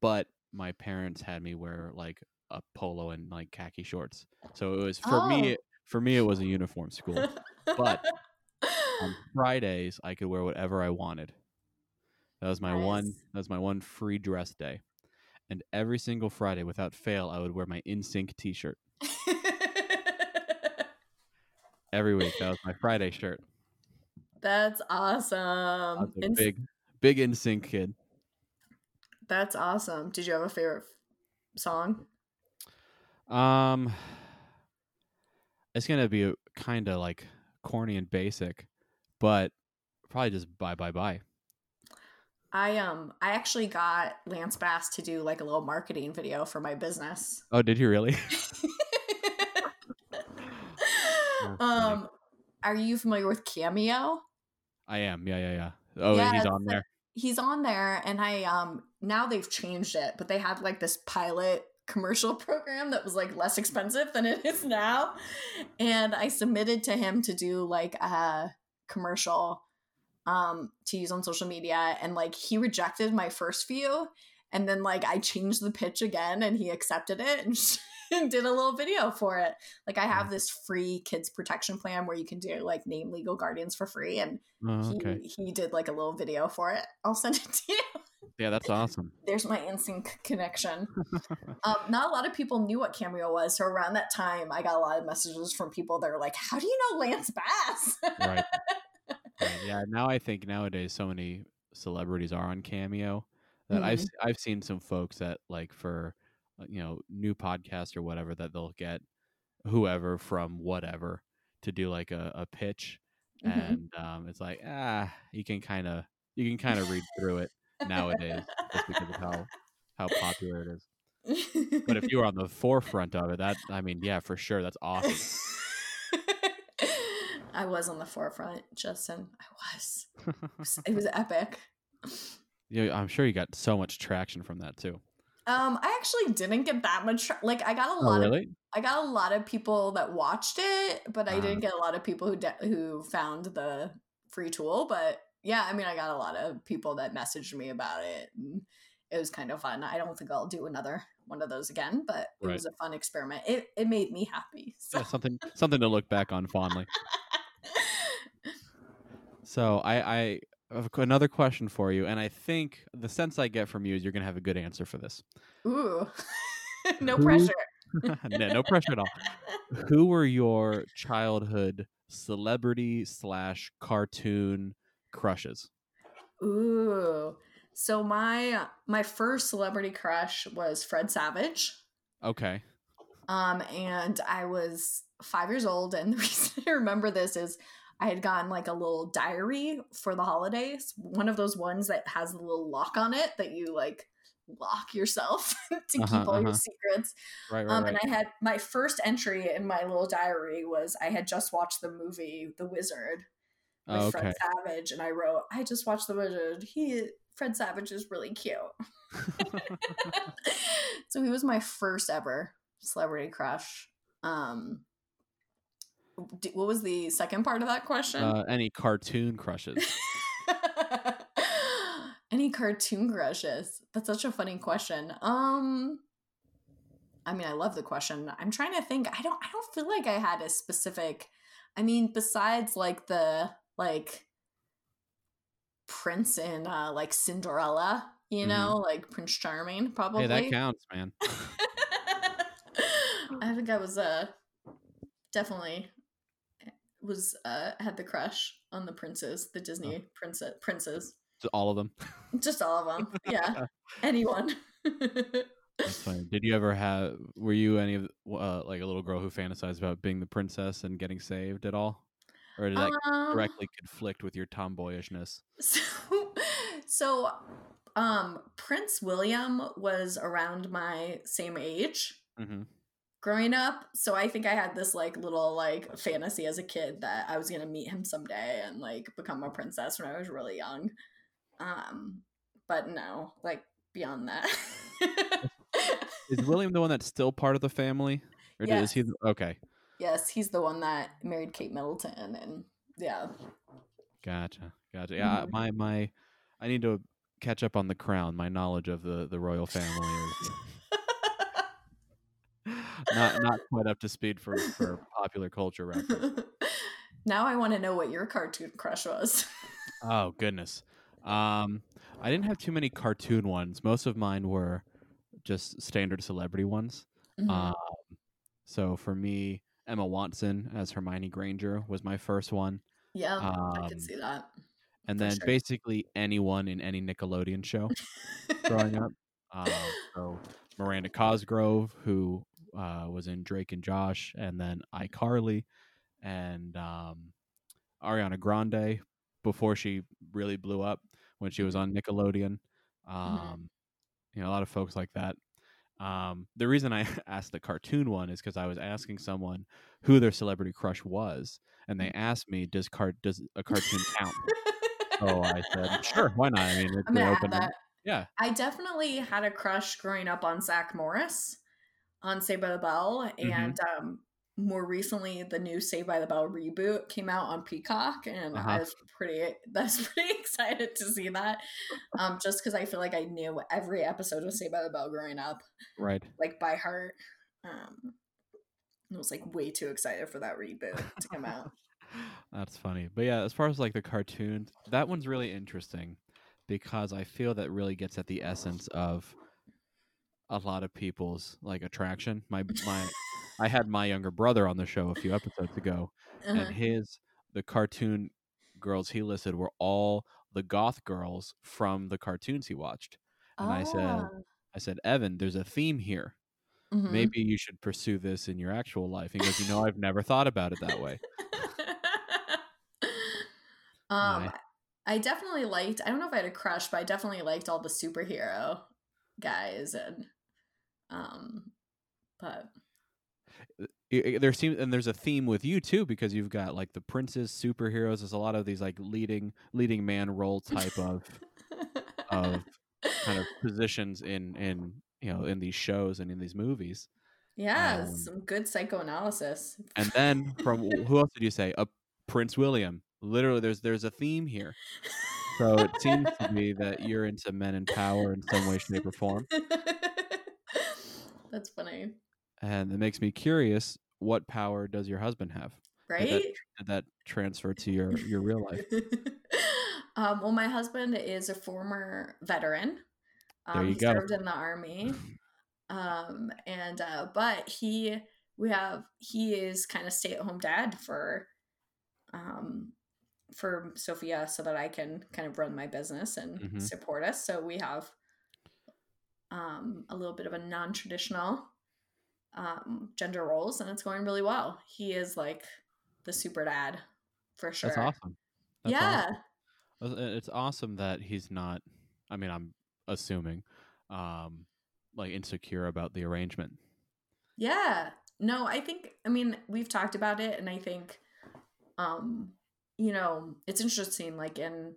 but my parents had me wear like a polo and like khaki shorts. So it was for me. Oh. For me, it was a uniform school. But on Fridays, I could wear whatever I wanted. That was my one. That was my one free dress day. And every single Friday, without fail, I would wear my NSYNC T-shirt every week. That was my Friday shirt. that's awesome And big, big NSYNC kid. that's awesome did you have a favorite song Um, it's gonna be kind of like corny and basic, but probably just bye bye bye. I um I actually got Lance Bass to do like a little marketing video for my business. Oh, did you really? um are you familiar with Cameo? I am. Yeah, yeah, yeah. Oh, Yeah, he's on there. He's on there and I um now they've changed it, but they had like this pilot commercial program that was like less expensive than it is now. And I submitted to him to do like a commercial um to use on social media and like he rejected my first few and then like I changed the pitch again and he accepted it and, and did a little video for it. Like I have this free kids protection plan where you can do like name legal guardians for free and Oh, he, okay. he did like a little video for it. I'll send it to you. Yeah, that's awesome. There's my NSYNC connection. um, not a lot of people knew what Cameo was. So around that time, I got a lot of messages from people that are like, How do you know Lance Bass? right. Yeah. Now I think nowadays so many celebrities are on Cameo that I've Mhm. s- I've seen some folks that like for uh, you know new podcast or whatever that they'll get whoever from whatever to do like a, a pitch Mhm. and um, it's like ah you can kind of you can kind of read through it nowadays just because of how how popular it is. But if you were on the forefront of it, that I mean, yeah, for sure, that's awesome. I was on the forefront, Justin. I was. It was, it was epic. Yeah, I'm sure you got so much traction from that too. Um, I actually didn't get that much. Tra- like, I got a Oh, lot of? I got a lot of people that watched it, but I Ah. didn't get a lot of people who de- who found the free tool. But yeah, I mean, I got a lot of people that messaged me about it. And it was kind of fun. I don't think I'll do another one of those again, but it Right. was a fun experiment. It it made me happy. So. Yeah, something something to look back on fondly. So I, I have another question for you, and I think the sense I get from you is you're gonna have a good answer for this. Ooh, no Who- pressure. no, no pressure at all. Who were your childhood celebrity slash cartoon crushes? Ooh. So my my first celebrity crush was Fred Savage. Okay. Um, and I was five years old, and the reason I remember this is I had gotten like a little diary for the holidays, one of those ones that has a little lock on it that you like lock yourself to Uh-huh, keep all your uh-huh. secrets. Right, right, Um, right. and I had my first entry in my little diary was I had just watched the movie The Wizard with oh, Fred. Savage, and I wrote, I just watched The Wizard. He Fred Savage is really cute. so he was my first ever celebrity crush. Um, what was the second part of that question? uh, any cartoon crushes? Any cartoon crushes? That's such a funny question. Um I mean, I love the question. I'm trying to think. I don't I don't feel like I had a specific I mean, besides like the like prince in uh like Cinderella, you Mhm. know, like Prince Charming probably. hey, that counts, man. I think I was uh definitely was uh had the crush on the princes, the Disney princess princes. Just all of them. Just all of them. Yeah. Anyone. That's funny. Did you ever have? Were you any of uh, like a little girl who fantasized about being the princess and getting saved at all, or did that Um, directly conflict with your tomboyishness? So, so um Prince William was around my same age Mm-hmm. Growing up. So I think I had this like little like fantasy as a kid that I was gonna meet him someday and like become a princess when I was really young. Um but no, like beyond that. Is William the one that's still part of the family, or did- is he? The, okay, yes, he's the one that married Kate Middleton and yeah. gotcha, gotcha. Yeah, Mhm. my my, I need to catch up on the crown. My knowledge of the the royal family is not not quite up to speed for for popular culture reference. now I want to know what your cartoon crush was. Oh goodness. Um, I didn't have too many cartoon ones. Most of mine were just standard celebrity ones. Mhm. Um, so for me, Emma Watson as Hermione Granger was my first one, yeah, I can see that. and then sure. basically anyone in any Nickelodeon show growing up. Um, so Miranda Cosgrove, who uh, was in Drake and Josh, and then iCarly, and um, Ariana Grande before she really blew up when she was on Nickelodeon. Um, You know, a lot of folks like that. Um, the reason I asked the cartoon one is because I was asking someone who their celebrity crush was, and they asked me, "Does cart does a cartoon count?" So I said, "Sure, why not?" I mean, it's I'm gonna open. add that. Yeah. I definitely had a crush growing up on Zach Morris on Saved by the Bell, Mm-hmm. and um, more recently, the new Saved by the Bell reboot came out on Peacock, and Uh-huh. I was pretty, that's pretty excited to see that, um, just because I feel like I knew every episode of Saved by the Bell growing up, Right. like by heart. Um, I was like way too excited for that reboot to come out. That's funny. But yeah, as far as like the cartoons, that one's really interesting because I feel that really gets at the essence of a lot of people's like attraction. My my I had my younger brother on the show a few episodes ago Uh-huh. and his the cartoon girls he listed were all the goth girls from the cartoons he watched. And I said Ah, I said, "Evan, there's a theme here. mhm. Maybe you should pursue this in your actual life." He goes, "You know, I've never thought about it that way." um, Yeah. I definitely liked. I don't know if I had a crush, but I definitely liked all the superhero guys and um, but there seems and there's a theme with you too because you've got like the princes superheroes there's a lot of these like leading leading man role type of of kind of positions in in you know in these shows and in these movies. Yeah, Um, some good psychoanalysis. and then from who else did you say? A prince william. Literally there's there's a theme here. So it seems to me that you're into men in power in some way shape or form That's funny, and it makes me curious what power does your husband have right? did that transfer to your your real life um, well, my husband is a former veteran. Um, There you he go. served in the army, um, and uh, but he we have he is kind of stay at home dad for um for Sophia so that I can kind of run my business and Mhm. support us. So we have um a little bit of a non-traditional um gender roles and it's going really well. He is like the super dad for sure. that's awesome That's yeah. awesome. It's awesome that he's not. I mean, I'm assuming um like insecure about the arrangement. Yeah. No, I think I mean, we've talked about it and I think um you know, it's interesting like in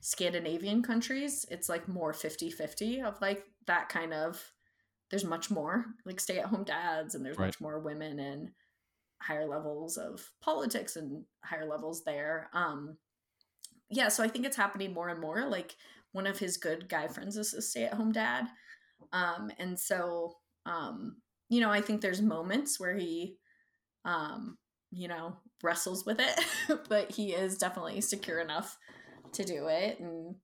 Scandinavian countries, it's like more 50-50 of like that kind of there's much more like stay-at-home dads and there's Right. much more women in higher levels of politics and higher levels there. Um yeah, so I think it's happening more and more. Like one of his good guy friends is a stay-at-home dad. Um and so um you know, I think there's moments where he um you know, wrestles with it, but he is definitely secure enough to do it and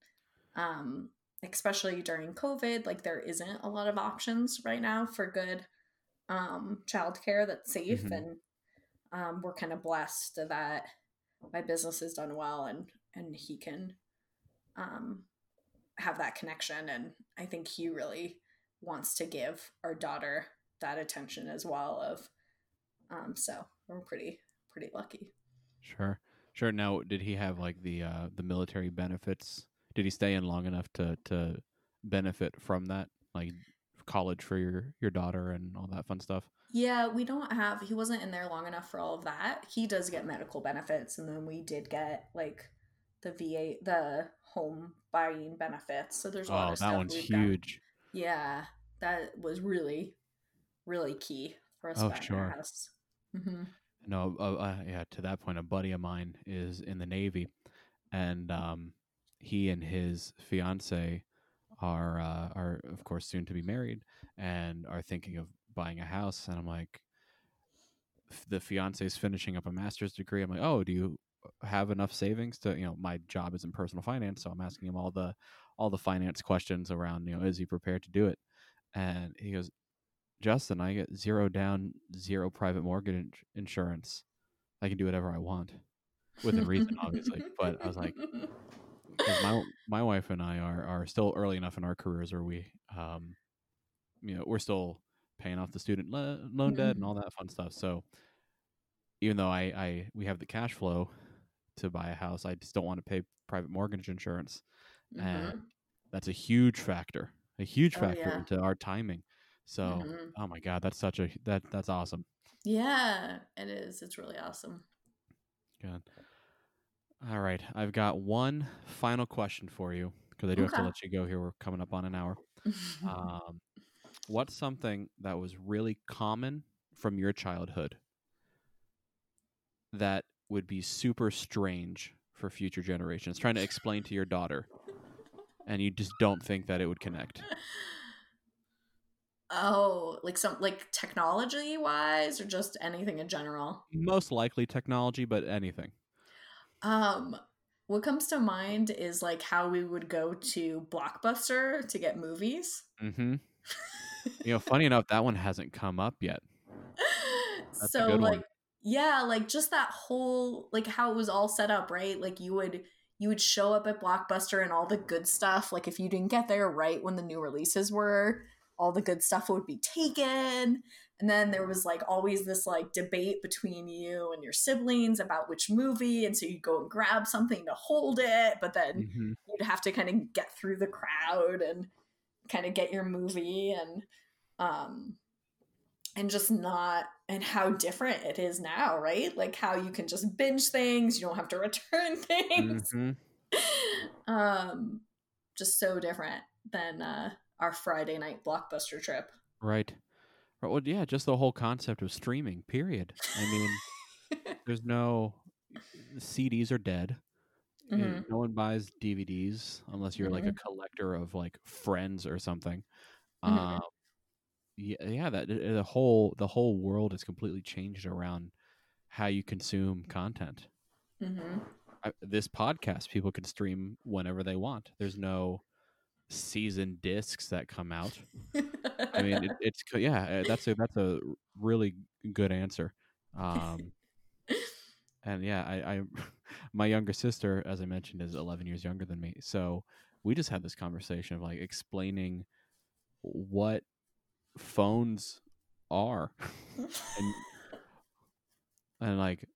um especially during covid like there isn't a lot of options right now for good um childcare that's safe Mhm. and um we're kind of blessed that my business has done well and and he can um have that connection and i think he really wants to give our daughter that attention as well of um so we're pretty pretty lucky Sure. Sure. Now, did he have like the uh the military benefits? Did he stay in long enough to to benefit from that, like college for your your daughter and all that fun stuff? Yeah, we don't have. He wasn't in there long enough for all of that. He does get medical benefits, and then we did get like the VA, the home buying benefits. So there's a lot Oh, of stuff. that one's we've done. huge. Yeah, that was really, really key for us Oh, sure. our house. hmm No, uh, uh, yeah. To that point, a buddy of mine is in the Navy, and um, he and his fiance are uh, are of course soon to be married and are thinking of buying a house. And I'm like, the fiance is finishing up a master's degree. I'm like, oh, do you have enough savings to you know? My job is in personal finance, so I'm asking him all the all the finance questions around you know, is he prepared to do it? And he goes, Justin, I get zero down, zero private mortgage ins- insurance. I can do whatever I want within reason, obviously. But I was like, my my wife and I are are still early enough in our careers where we, um, you know, we're still paying off the student lo- loan debt and Mhm. all that fun stuff. So even though I I we have the cash flow to buy a house, I just don't want to pay private mortgage insurance, and that's a huge factor, a huge Oh, factor yeah. into our timing. So. Mhm. Oh my god, that's such a that that's awesome. Yeah, it is. It's really awesome. Good. All right, I've got one final question for you because I do have to let you go here. We're coming up on an hour. Um, what's something that was really common from your childhood that would be super strange for future generations? Trying to explain to your daughter, and you just don't think that it would connect. oh, like some like technology wise, or just anything in general. Most likely technology, but anything. Um, what comes to mind is like how we would go to Blockbuster to get movies. Mm-hmm. You know, funny enough, that one hasn't come up yet. That's so good one. like yeah, like just that whole like how it was all set up, right? Like you would you would show up at Blockbuster and all the good stuff. Like if you didn't get there right when the new releases were, all the good stuff would be taken. And then there was like always this like debate between you and your siblings about which movie. And so you'd go and grab something to hold it, but then hmm you'd have to kind of get through the crowd and kind of get your movie and um and just not and how different it is now right like how you can just binge things you don't have to return things hmm um just so different than uh our friday night blockbuster trip Right. Well, yeah, just the whole concept of streaming. Period. I mean, there's no CDs are dead. Mhm. No one buys DVDs unless you're like a Mhm. collector of like Friends or something. Mhm. Um, yeah, yeah. That the whole the whole world has completely changed around how you consume content. Mhm. I, this podcast, people can stream whenever they want. There's no season discs that come out. I mean, it, it's yeah. uh, That's a that's a really good answer. Um, and yeah, I, I my younger sister, as I mentioned, is 11 years younger than me. So we just had this conversation of like explaining what phones are, and and like,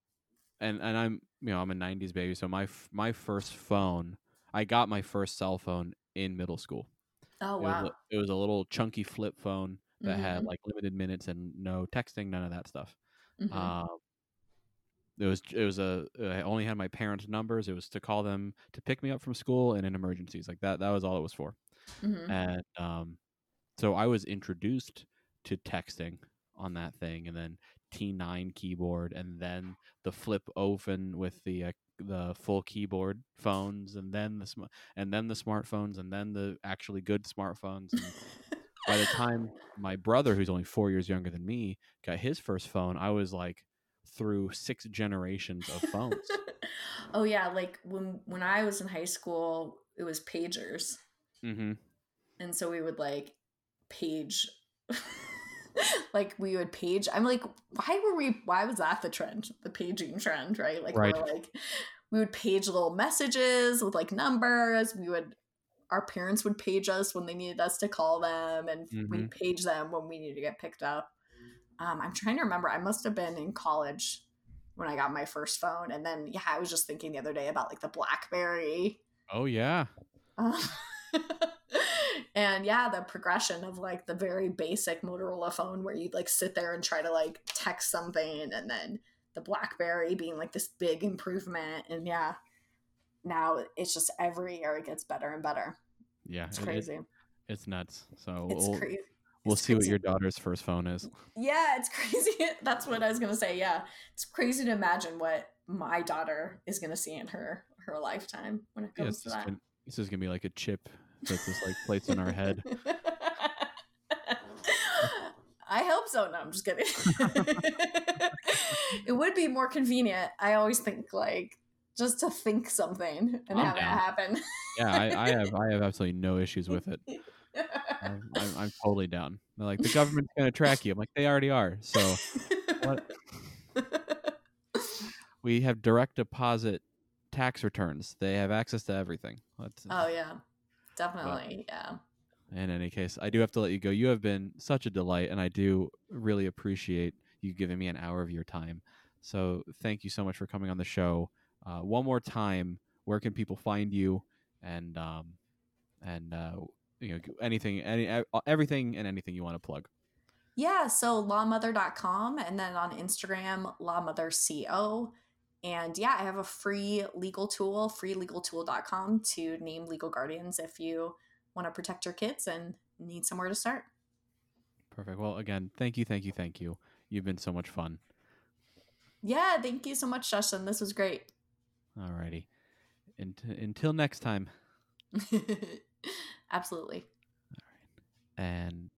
and and I'm you know I'm a 90s baby, so my f- my first phone, I got my first cell phone in middle school. Oh It was, wow. a- it was a little chunky flip phone that had Mhm, like limited minutes and no texting, none of that stuff. mhm. Um, it was it was a I only had my parents' numbers. It was to call them to pick me up from school and in emergencies like that. That was all it was for. Mhm. And um, so I was introduced to texting on that thing, and then T9 keyboard, and then the flip open with the uh, the full keyboard phones, and then the sm- and then the smartphones, and then the actually good smartphones. And by the time my brother, who's only four years younger than me, got his first phone, I was like through six generations of phones. oh yeah, like when when I was in high school, it was pagers, hmm and so we would like page. like we would page. I'm like, why were we? Why was that the trend? The paging trend, right? Like Right. we're like, we would page little messages with like numbers. We would. Our parents would page us when they needed us to call them, and we'd page them when we needed to get picked up. Um, I'm trying to remember. I must have been in college when I got my first phone, and then yeah, I was just thinking the other day about like the BlackBerry, Oh yeah, uh, and yeah, the progression of like the very basic Motorola phone where you'd like sit there and try to like text something, and then the BlackBerry being like this big improvement, and yeah, now it's just every year it gets better and better. yeah. It's it- it- crazy. it's nuts. So It's we'll, crazy. we'll It's see what your daughter's first phone is. Yeah, it's crazy. That's what I was gonna say. Yeah, it's crazy to imagine what my daughter is gonna see in her her lifetime when it Yeah, comes it's to that. gonna, this is gonna be like a chip that's just like placed in our head. I hope so. No, I'm just kidding. it would be more convenient. I always think like just to think something and I'm have down. it happen. Yeah, I, I have I have absolutely no issues with it. I'm, I'm, I'm totally down. They're like the government's gonna track you. I'm like they already are. So what? we have direct deposit tax returns. They have access to everything. Let's, oh yeah, definitely. Yeah. in any case, I do have to let you go. You have been such a delight, and I do really appreciate you giving me an hour of your time. So thank you so much for coming on the show. Uh, one more time, where can people find you, and um, and uh, you know anything, any everything and anything you want to plug. Yeah, so lawmother.com and then on Instagram, lawmotherco. And yeah, I have a free legal tool, freelegaltool.com to name legal guardians if you want to protect your kids and need somewhere to start. Perfect. Well, again, thank you, thank you, thank you. You've been so much fun. Yeah, thank you so much, Justin. This was great. Alrighty. Unt- until next time. Absolutely. And